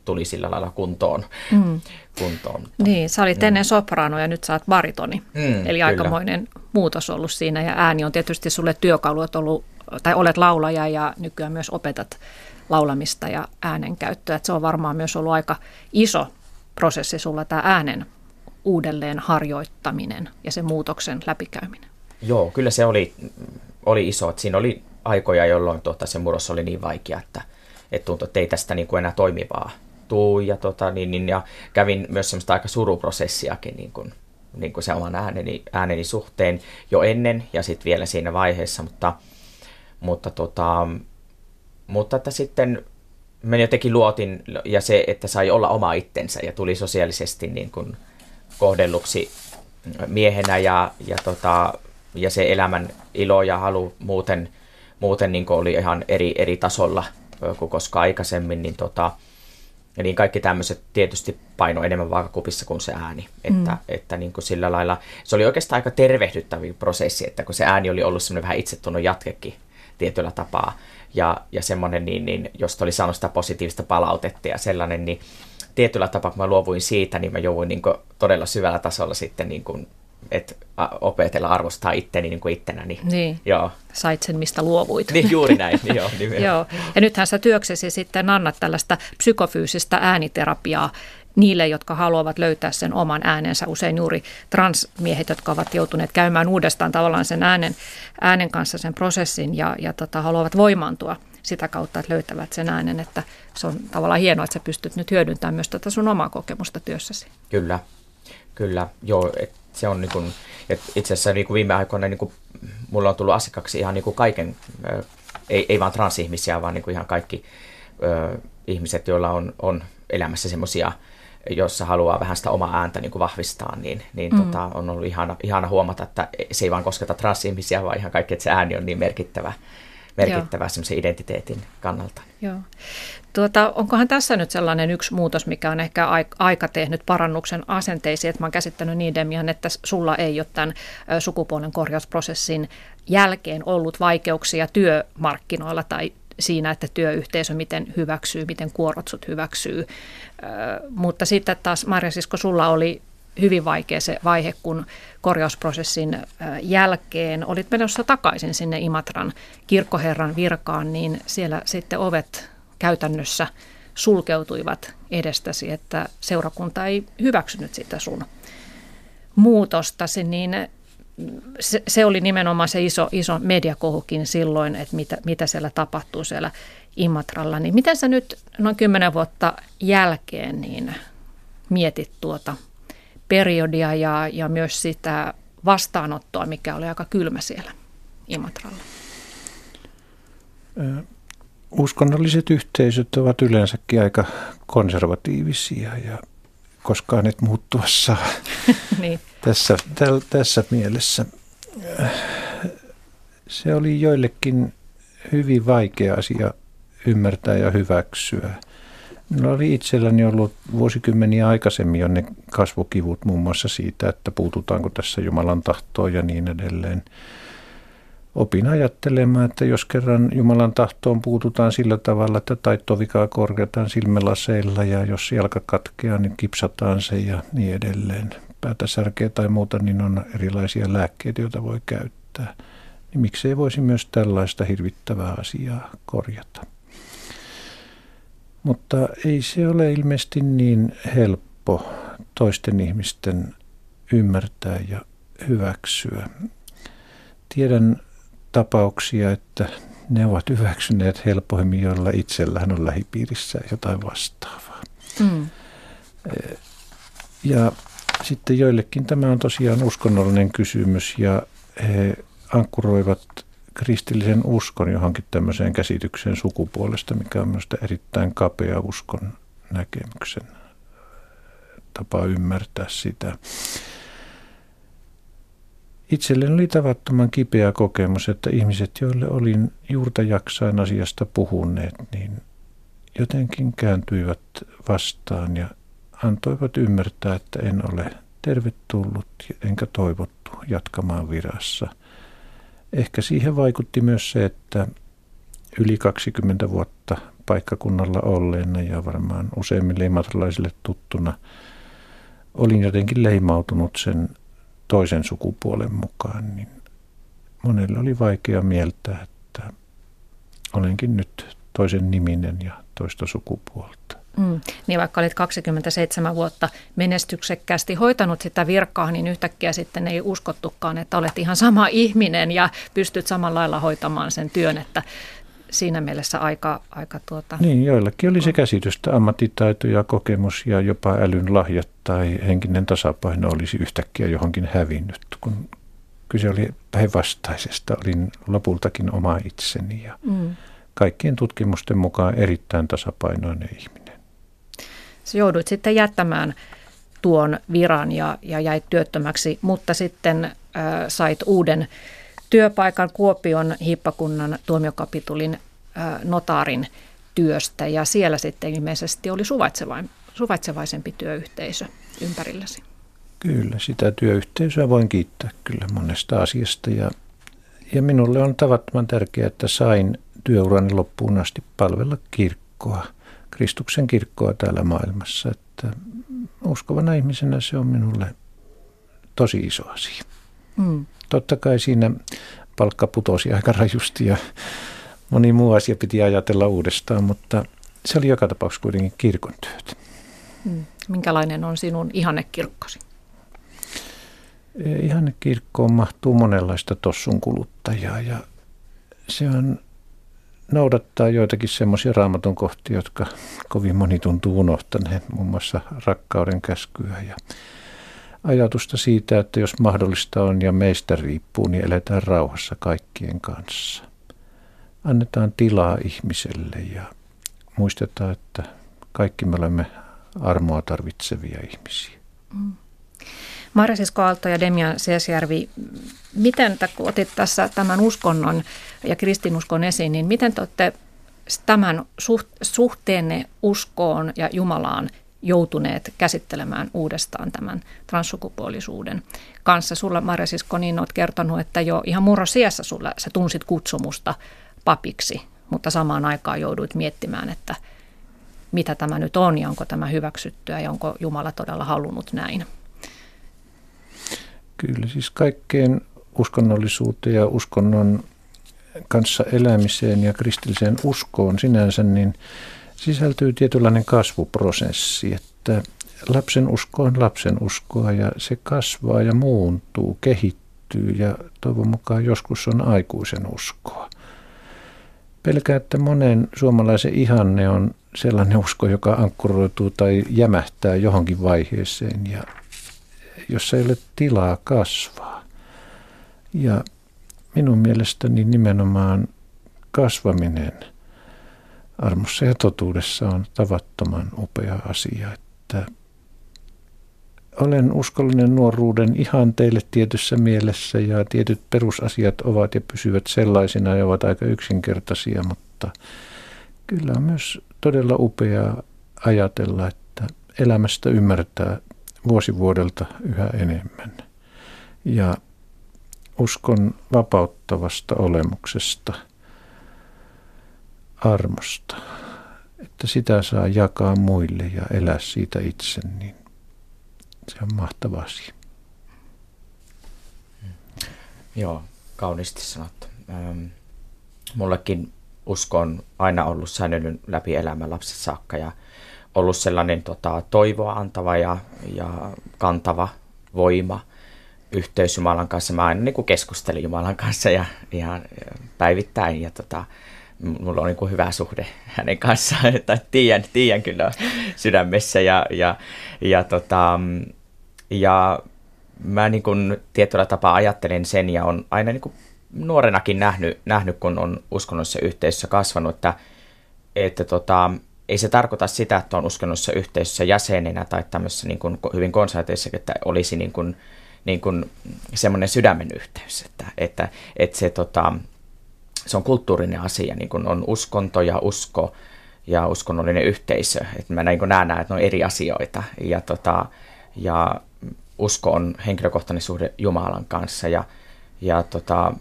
tuli sillä lailla kuntoon. Mm. kuntoon. Niin, sä olit mm. ennen soprano ja nyt sä oot baritoni. Mm, Eli kyllä. aikamoinen muutos ollut siinä ja ääni on tietysti sulle työkalu, että ollut, tai olet laulaja ja nykyään myös opetat laulamista ja äänenkäyttöä. Että se on varmaan myös ollut aika iso prosessi sulla tämä äänen uudelleen harjoittaminen ja sen muutoksen läpikäyminen. Joo, kyllä se oli, oli iso. Että siinä oli aikoja, jolloin tuota, se murros oli niin vaikea, että, että tuntui, että ei tästä niin kuin enää toimivaa tuu. Ja, tota, niin, niin, ja kävin myös semmoista aika suruprosessiakin niin kuin, niin kuin se oman ääneni, ääneni suhteen jo ennen ja sitten vielä siinä vaiheessa, mutta, mutta, tota, mutta että sitten mä jotenkin luotin ja se, että sai olla oma itsensä ja tuli sosiaalisesti niin kuin kohdelluksi miehenä ja, ja, tota, ja se elämän ilo ja halu muuten, muuten niin oli ihan eri, eri tasolla kuin koskaan aikaisemmin, niin, tota, niin kaikki tämmöiset tietysti paino enemmän vaakakupissa kuin se ääni. Että, mm. että niin kuin sillä lailla, se oli oikeastaan aika tervehdyttävä prosessi, että kun se ääni oli ollut semmoinen vähän itsetunnon jatkekin tietyllä tapaa, ja, ja semmoinen, niin, niin, josta oli saanut sitä positiivista palautetta ja sellainen, niin tietyllä tapaa, kun mä luovuin siitä, niin mä jouduin niin todella syvällä tasolla sitten niin kuin, että opetella arvostaa itteni niin kuin ittenäni. Niin, joo. sait sen, mistä luovuit. Niin, juuri näin. niin (laughs) joo, joo. Ja nythän sä työksesi sitten annat tällaista psykofyysistä ääniterapiaa niille, jotka haluavat löytää sen oman äänensä. Usein juuri transmiehet, jotka ovat joutuneet käymään uudestaan tavallaan sen äänen, äänen kanssa sen prosessin ja, ja tota, haluavat voimaantua sitä kautta, että löytävät sen äänen, että se on tavallaan hienoa, että sä pystyt nyt hyödyntämään myös tätä sun omaa kokemusta työssäsi. Kyllä, kyllä, joo, et se on niin kuin, et itse asiassa niin viime aikoina niin kuin, mulla on tullut asiakkaaksi ihan niin kaiken, ei, ei vaan transihmisiä, vaan niin ihan kaikki ö, ihmiset, joilla on, on elämässä semmoisia jossa haluaa vähän sitä omaa ääntä niin kuin vahvistaa, niin, niin mm. tota, on ollut ihana, ihana huomata, että se ei vaan kosketa transihmisiä, vaan ihan kaikki, että se ääni on niin merkittävä, merkittävä semmoisen identiteetin kannalta. Joo. Tuota, onkohan tässä nyt sellainen yksi muutos, mikä on ehkä aika tehnyt parannuksen asenteisiin, että mä oon käsittänyt niin Demian, että sulla ei ole tämän sukupuolen korjausprosessin jälkeen ollut vaikeuksia työmarkkinoilla tai siinä, että työyhteisö miten hyväksyy, miten kuorotsut hyväksyy. Mutta sitten taas Marja Sisko, sulla oli hyvin vaikea se vaihe, kun korjausprosessin jälkeen olit menossa takaisin sinne Imatran kirkkoherran virkaan, niin siellä sitten ovet käytännössä sulkeutuivat edestäsi, että seurakunta ei hyväksynyt sitä sun muutostasi, niin se, se oli nimenomaan se iso, iso mediakohukin silloin, että mitä, mitä siellä tapahtuu siellä Imatralla. Niin miten sä nyt noin kymmenen vuotta jälkeen niin mietit tuota periodia ja, ja myös sitä vastaanottoa, mikä oli aika kylmä siellä Imatralla? Uskonnolliset yhteisöt ovat yleensäkin aika konservatiivisia ja koskaan et muuttua saa (laughs) niin. tässä, täl, tässä mielessä. Se oli joillekin hyvin vaikea asia ymmärtää ja hyväksyä. Minulla oli itselläni ollut vuosikymmeniä aikaisemmin jo ne kasvukivut muun muassa siitä, että puututaanko tässä Jumalan tahtoon ja niin edelleen. Opin ajattelemaan, että jos kerran Jumalan tahtoon puututaan sillä tavalla, että taittovikaa korjataan silmälaseilla ja jos jalka katkeaa, niin kipsataan se ja niin edelleen. Päätä särkeä tai muuta, niin on erilaisia lääkkeitä, joita voi käyttää. Niin miksei voisi myös tällaista hirvittävää asiaa korjata. Mutta ei se ole ilmeisesti niin helppo toisten ihmisten ymmärtää ja hyväksyä. Tiedän tapauksia, että ne ovat hyväksyneet helpommin, joilla itsellään on lähipiirissä jotain vastaavaa. Mm. Ja sitten joillekin tämä on tosiaan uskonnollinen kysymys ja he ankkuroivat kristillisen uskon johonkin tämmöiseen käsitykseen sukupuolesta, mikä on minusta erittäin kapea uskon näkemyksen tapa ymmärtää sitä. Itselleni oli tavattoman kipeä kokemus, että ihmiset, joille olin juurta jaksain asiasta puhuneet, niin jotenkin kääntyivät vastaan ja antoivat ymmärtää, että en ole tervetullut enkä toivottu jatkamaan virassa. Ehkä siihen vaikutti myös se, että yli 20 vuotta paikkakunnalla olleena ja varmaan useimmille imatralaisille tuttuna olin jotenkin leimautunut sen toisen sukupuolen mukaan, niin monelle oli vaikea mieltää, että olenkin nyt toisen niminen ja toista sukupuolta. Mm. Niin vaikka olit 27 vuotta menestyksekkäästi hoitanut sitä virkaa, niin yhtäkkiä sitten ei uskottukaan, että olet ihan sama ihminen ja pystyt samalla lailla hoitamaan sen työn, että siinä mielessä aika... aika tuota... Niin, joillakin oli se käsitystä, ammattitaito ja kokemus ja jopa älyn lahjat tai henkinen tasapaino olisi yhtäkkiä johonkin hävinnyt, kun kyse oli päinvastaisesta. Olin lopultakin oma itseni ja mm. kaikkien tutkimusten mukaan erittäin tasapainoinen ihminen. Sä jouduit sitten jättämään tuon viran ja, ja jäit työttömäksi, mutta sitten äh, sait uuden työpaikan Kuopion hippakunnan tuomiokapitulin notaarin työstä ja siellä sitten ilmeisesti oli suvaitsevaisempi työyhteisö ympärilläsi. Kyllä, sitä työyhteisöä voin kiittää kyllä monesta asiasta ja, ja minulle on tavattoman tärkeää, että sain työurani loppuun asti palvella kirkkoa, Kristuksen kirkkoa täällä maailmassa. Että uskovana ihmisenä se on minulle tosi iso asia. Mm. Totta kai siinä palkka putosi aika rajusti ja moni muu asia piti ajatella uudestaan, mutta se oli joka tapauksessa kuitenkin kirkon työtä. Hmm. Minkälainen on sinun ihannekirkkosi? E, ihannekirkkoon mahtuu monenlaista tossun kuluttajaa ja se on noudattaa joitakin semmoisia raamatun kohtia, jotka kovin moni tuntuu unohtaneen, muun muassa rakkauden käskyä ja ajatusta siitä, että jos mahdollista on ja meistä riippuu, niin eletään rauhassa kaikkien kanssa. Annetaan tilaa ihmiselle ja muistetaan, että kaikki me olemme armoa tarvitsevia ihmisiä. Mm. Marja Sisko Aalto ja Demian Seesjärvi, miten te, kun otit tässä tämän uskonnon ja kristinuskon esiin, niin miten te olette tämän suhteenne uskoon ja Jumalaan joutuneet käsittelemään uudestaan tämän transsukupuolisuuden kanssa. Sulla Marja Sisko, niin olet kertonut, että jo ihan murrosiässä sulla sä tunsit kutsumusta papiksi, mutta samaan aikaan jouduit miettimään, että mitä tämä nyt on ja onko tämä hyväksyttyä ja onko Jumala todella halunnut näin. Kyllä, siis kaikkeen uskonnollisuuteen ja uskonnon kanssa elämiseen ja kristilliseen uskoon sinänsä, niin sisältyy tietynlainen kasvuprosessi, että lapsen usko on lapsen uskoa ja se kasvaa ja muuntuu, kehittyy ja toivon mukaan joskus on aikuisen uskoa. Pelkää, että monen suomalaisen ihanne on sellainen usko, joka ankkuroituu tai jämähtää johonkin vaiheeseen ja jossa ei ole tilaa kasvaa. Ja minun mielestäni nimenomaan kasvaminen – armossa ja totuudessa on tavattoman upea asia, että olen uskollinen nuoruuden ihan teille tietyssä mielessä ja tietyt perusasiat ovat ja pysyvät sellaisina ja ovat aika yksinkertaisia, mutta kyllä on myös todella upeaa ajatella, että elämästä ymmärtää vuosi vuodelta yhä enemmän. Ja uskon vapauttavasta olemuksesta – armosta, että sitä saa jakaa muille ja elää siitä itse, niin se on mahtava asia. Joo, kauniisti sanottu. Ähm, mullekin usko on aina ollut säilynyt läpi elämän lapset saakka ja ollut sellainen tota, toivoa antava ja, ja kantava voima yhteys Jumalan kanssa. Mä aina niin keskustelin Jumalan kanssa ja ihan päivittäin ja tota, mulla on niin kuin hyvä suhde hänen kanssaan, (laughs) että tiedän, tiedän kyllä sydämessä ja, ja, ja, tota, ja mä niin kuin tietyllä tapaa ajattelen sen ja on aina niin kuin nuorenakin nähnyt, nähnyt, kun on uskonnollisessa yhteisössä kasvanut, että, että tota, ei se tarkoita sitä, että on uskonnollisessa yhteisössä jäsenenä tai tämmöisessä niin kuin hyvin konservatiivisessa, että olisi niin kuin niin kuin semmoinen sydämen yhteys, että, että, että se, tota, se on kulttuurinen asia, niin kuin on uskonto ja usko ja uskonnollinen yhteisö. Että mä niin näen, että ne on eri asioita ja, tota, ja usko on henkilökohtainen suhde Jumalan kanssa ja, ja, tota,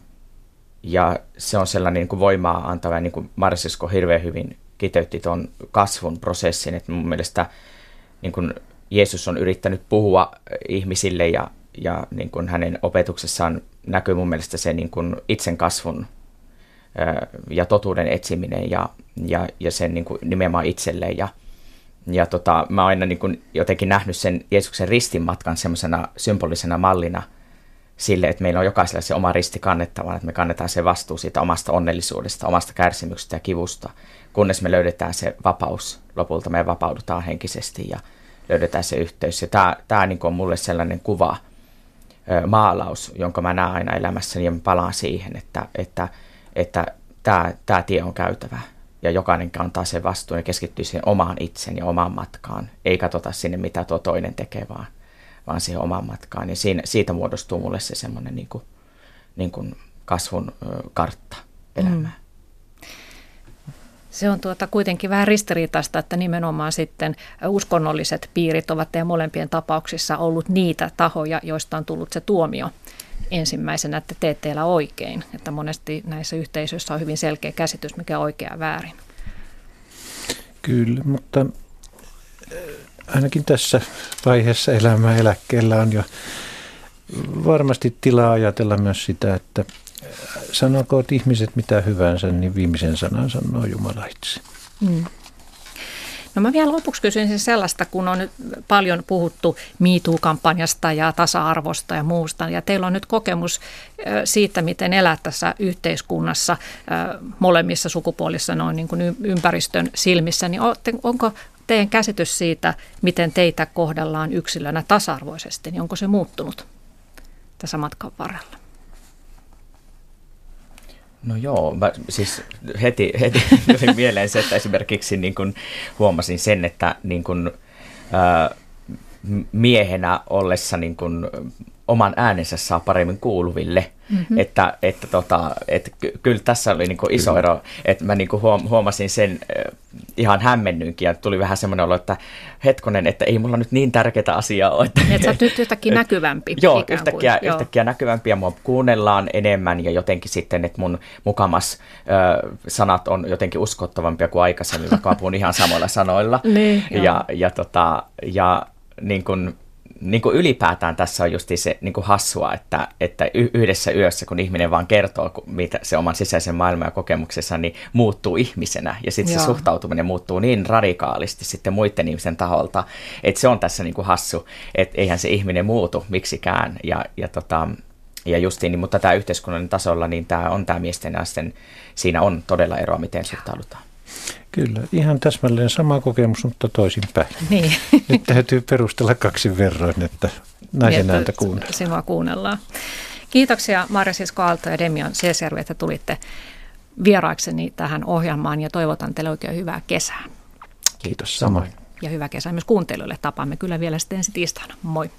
ja se on sellainen niin kuin voimaa antava, niin kuin Marsisko hirveän hyvin kiteytti tuon kasvun prosessin, että mun mielestä niin kuin Jeesus on yrittänyt puhua ihmisille ja, ja niin kuin hänen opetuksessaan näkyy mun mielestä se niin kuin itsen kasvun ja totuuden etsiminen ja, ja, ja sen niin kuin nimenomaan itselleen. Ja, ja tota, mä oon aina niin kuin jotenkin nähnyt sen Jeesuksen ristinmatkan semmoisena symbolisena mallina sille, että meillä on jokaisella se oma risti kannettavana, että me kannetaan se vastuu siitä omasta onnellisuudesta, omasta kärsimyksestä ja kivusta, kunnes me löydetään se vapaus. Lopulta me vapaudutaan henkisesti ja löydetään se yhteys. Ja tämä, tämä niin on mulle sellainen kuva, maalaus, jonka mä näen aina elämässäni ja mä palaan siihen, että, että, että tämä, tämä tie on käytävä ja jokainen kantaa sen vastuun ja keskittyy siihen omaan itsen ja omaan matkaan, ei katsota sinne, mitä tuo toinen tekee, vaan, vaan siihen omaan matkaan. Ja siinä, siitä muodostuu mulle se semmoinen niin kuin, niin kuin kasvun kartta elämään. Mm. Se on tuota kuitenkin vähän ristiriitaista, että nimenomaan sitten uskonnolliset piirit ovat teidän molempien tapauksissa ollut niitä tahoja, joista on tullut se tuomio ensimmäisenä, että teet teillä oikein. Että monesti näissä yhteisöissä on hyvin selkeä käsitys, mikä on oikea ja väärin. Kyllä, mutta äh, ainakin tässä vaiheessa elämää eläkkeellä on jo varmasti tilaa ajatella myös sitä, että sanokoot ihmiset mitä hyvänsä, niin viimeisen sanan sanoo Jumala itse. Mm. No mä vielä lopuksi kysyisin sellaista, kun on nyt paljon puhuttu MeToo-kampanjasta ja tasa-arvosta ja muusta, ja teillä on nyt kokemus siitä, miten elää tässä yhteiskunnassa molemmissa sukupuolissa noin niin kuin ympäristön silmissä, niin onko teidän käsitys siitä, miten teitä kohdellaan yksilönä tasa-arvoisesti, niin onko se muuttunut tässä matkan varrella? No joo, mä siis heti, heti (laughs) tuli mieleen se, että esimerkiksi niin kun huomasin sen, että niin kun, ää, miehenä ollessa niin kun, oman äänensä saa paremmin kuuluville. Mm-hmm. Että, että, tota, että kyllä tässä oli niin iso kyllä. ero, että mä niin huomasin sen ihan hämmennynkin ja tuli vähän semmoinen olo, että hetkonen, että ei mulla nyt niin tärkeää asiaa ole. Että, että sä oot nyt yhtäkkiä (laughs) näkyvämpi. Joo, yhtäkkiä, joo. yhtäkkiä näkyvämpi ja mua kuunnellaan enemmän ja jotenkin sitten, että mun mukamas ö, sanat on jotenkin uskottavampia kuin aikaisemmin, vaikka mä puhun ihan samoilla sanoilla. (laughs) niin, ja, ja, tota, ja niin kuin, niin kuin ylipäätään tässä on just se niin kuin hassua, että, että yhdessä yössä, kun ihminen vaan kertoo mitä se oman sisäisen maailman ja kokemuksessa, niin muuttuu ihmisenä. Ja sitten se suhtautuminen muuttuu niin radikaalisti sitten muiden ihmisen taholta, että se on tässä niin kuin hassu, että eihän se ihminen muutu miksikään. Ja, ja, tota, ja justiin, niin, mutta tämä yhteiskunnan tasolla, niin tämä on tämä miesten ja naisten, siinä on todella eroa, miten suhtaudutaan. Kyllä, ihan täsmälleen sama kokemus, mutta toisinpäin. (laughs) Niin. (laughs) Nyt täytyy perustella kaksi verroin, että naisen niin, ääntä kuunnellaan. Sinua kuunnellaan. Kiitoksia Marja Sisko Aalto ja Demian Seesjärvi, että tulitte vieraakseni tähän ohjelmaan ja toivotan teille oikein hyvää kesää. Kiitos samoin. Ja hyvää kesää myös kuuntelijoille. Tapaamme kyllä vielä sitten ensi tiistaina. Moi.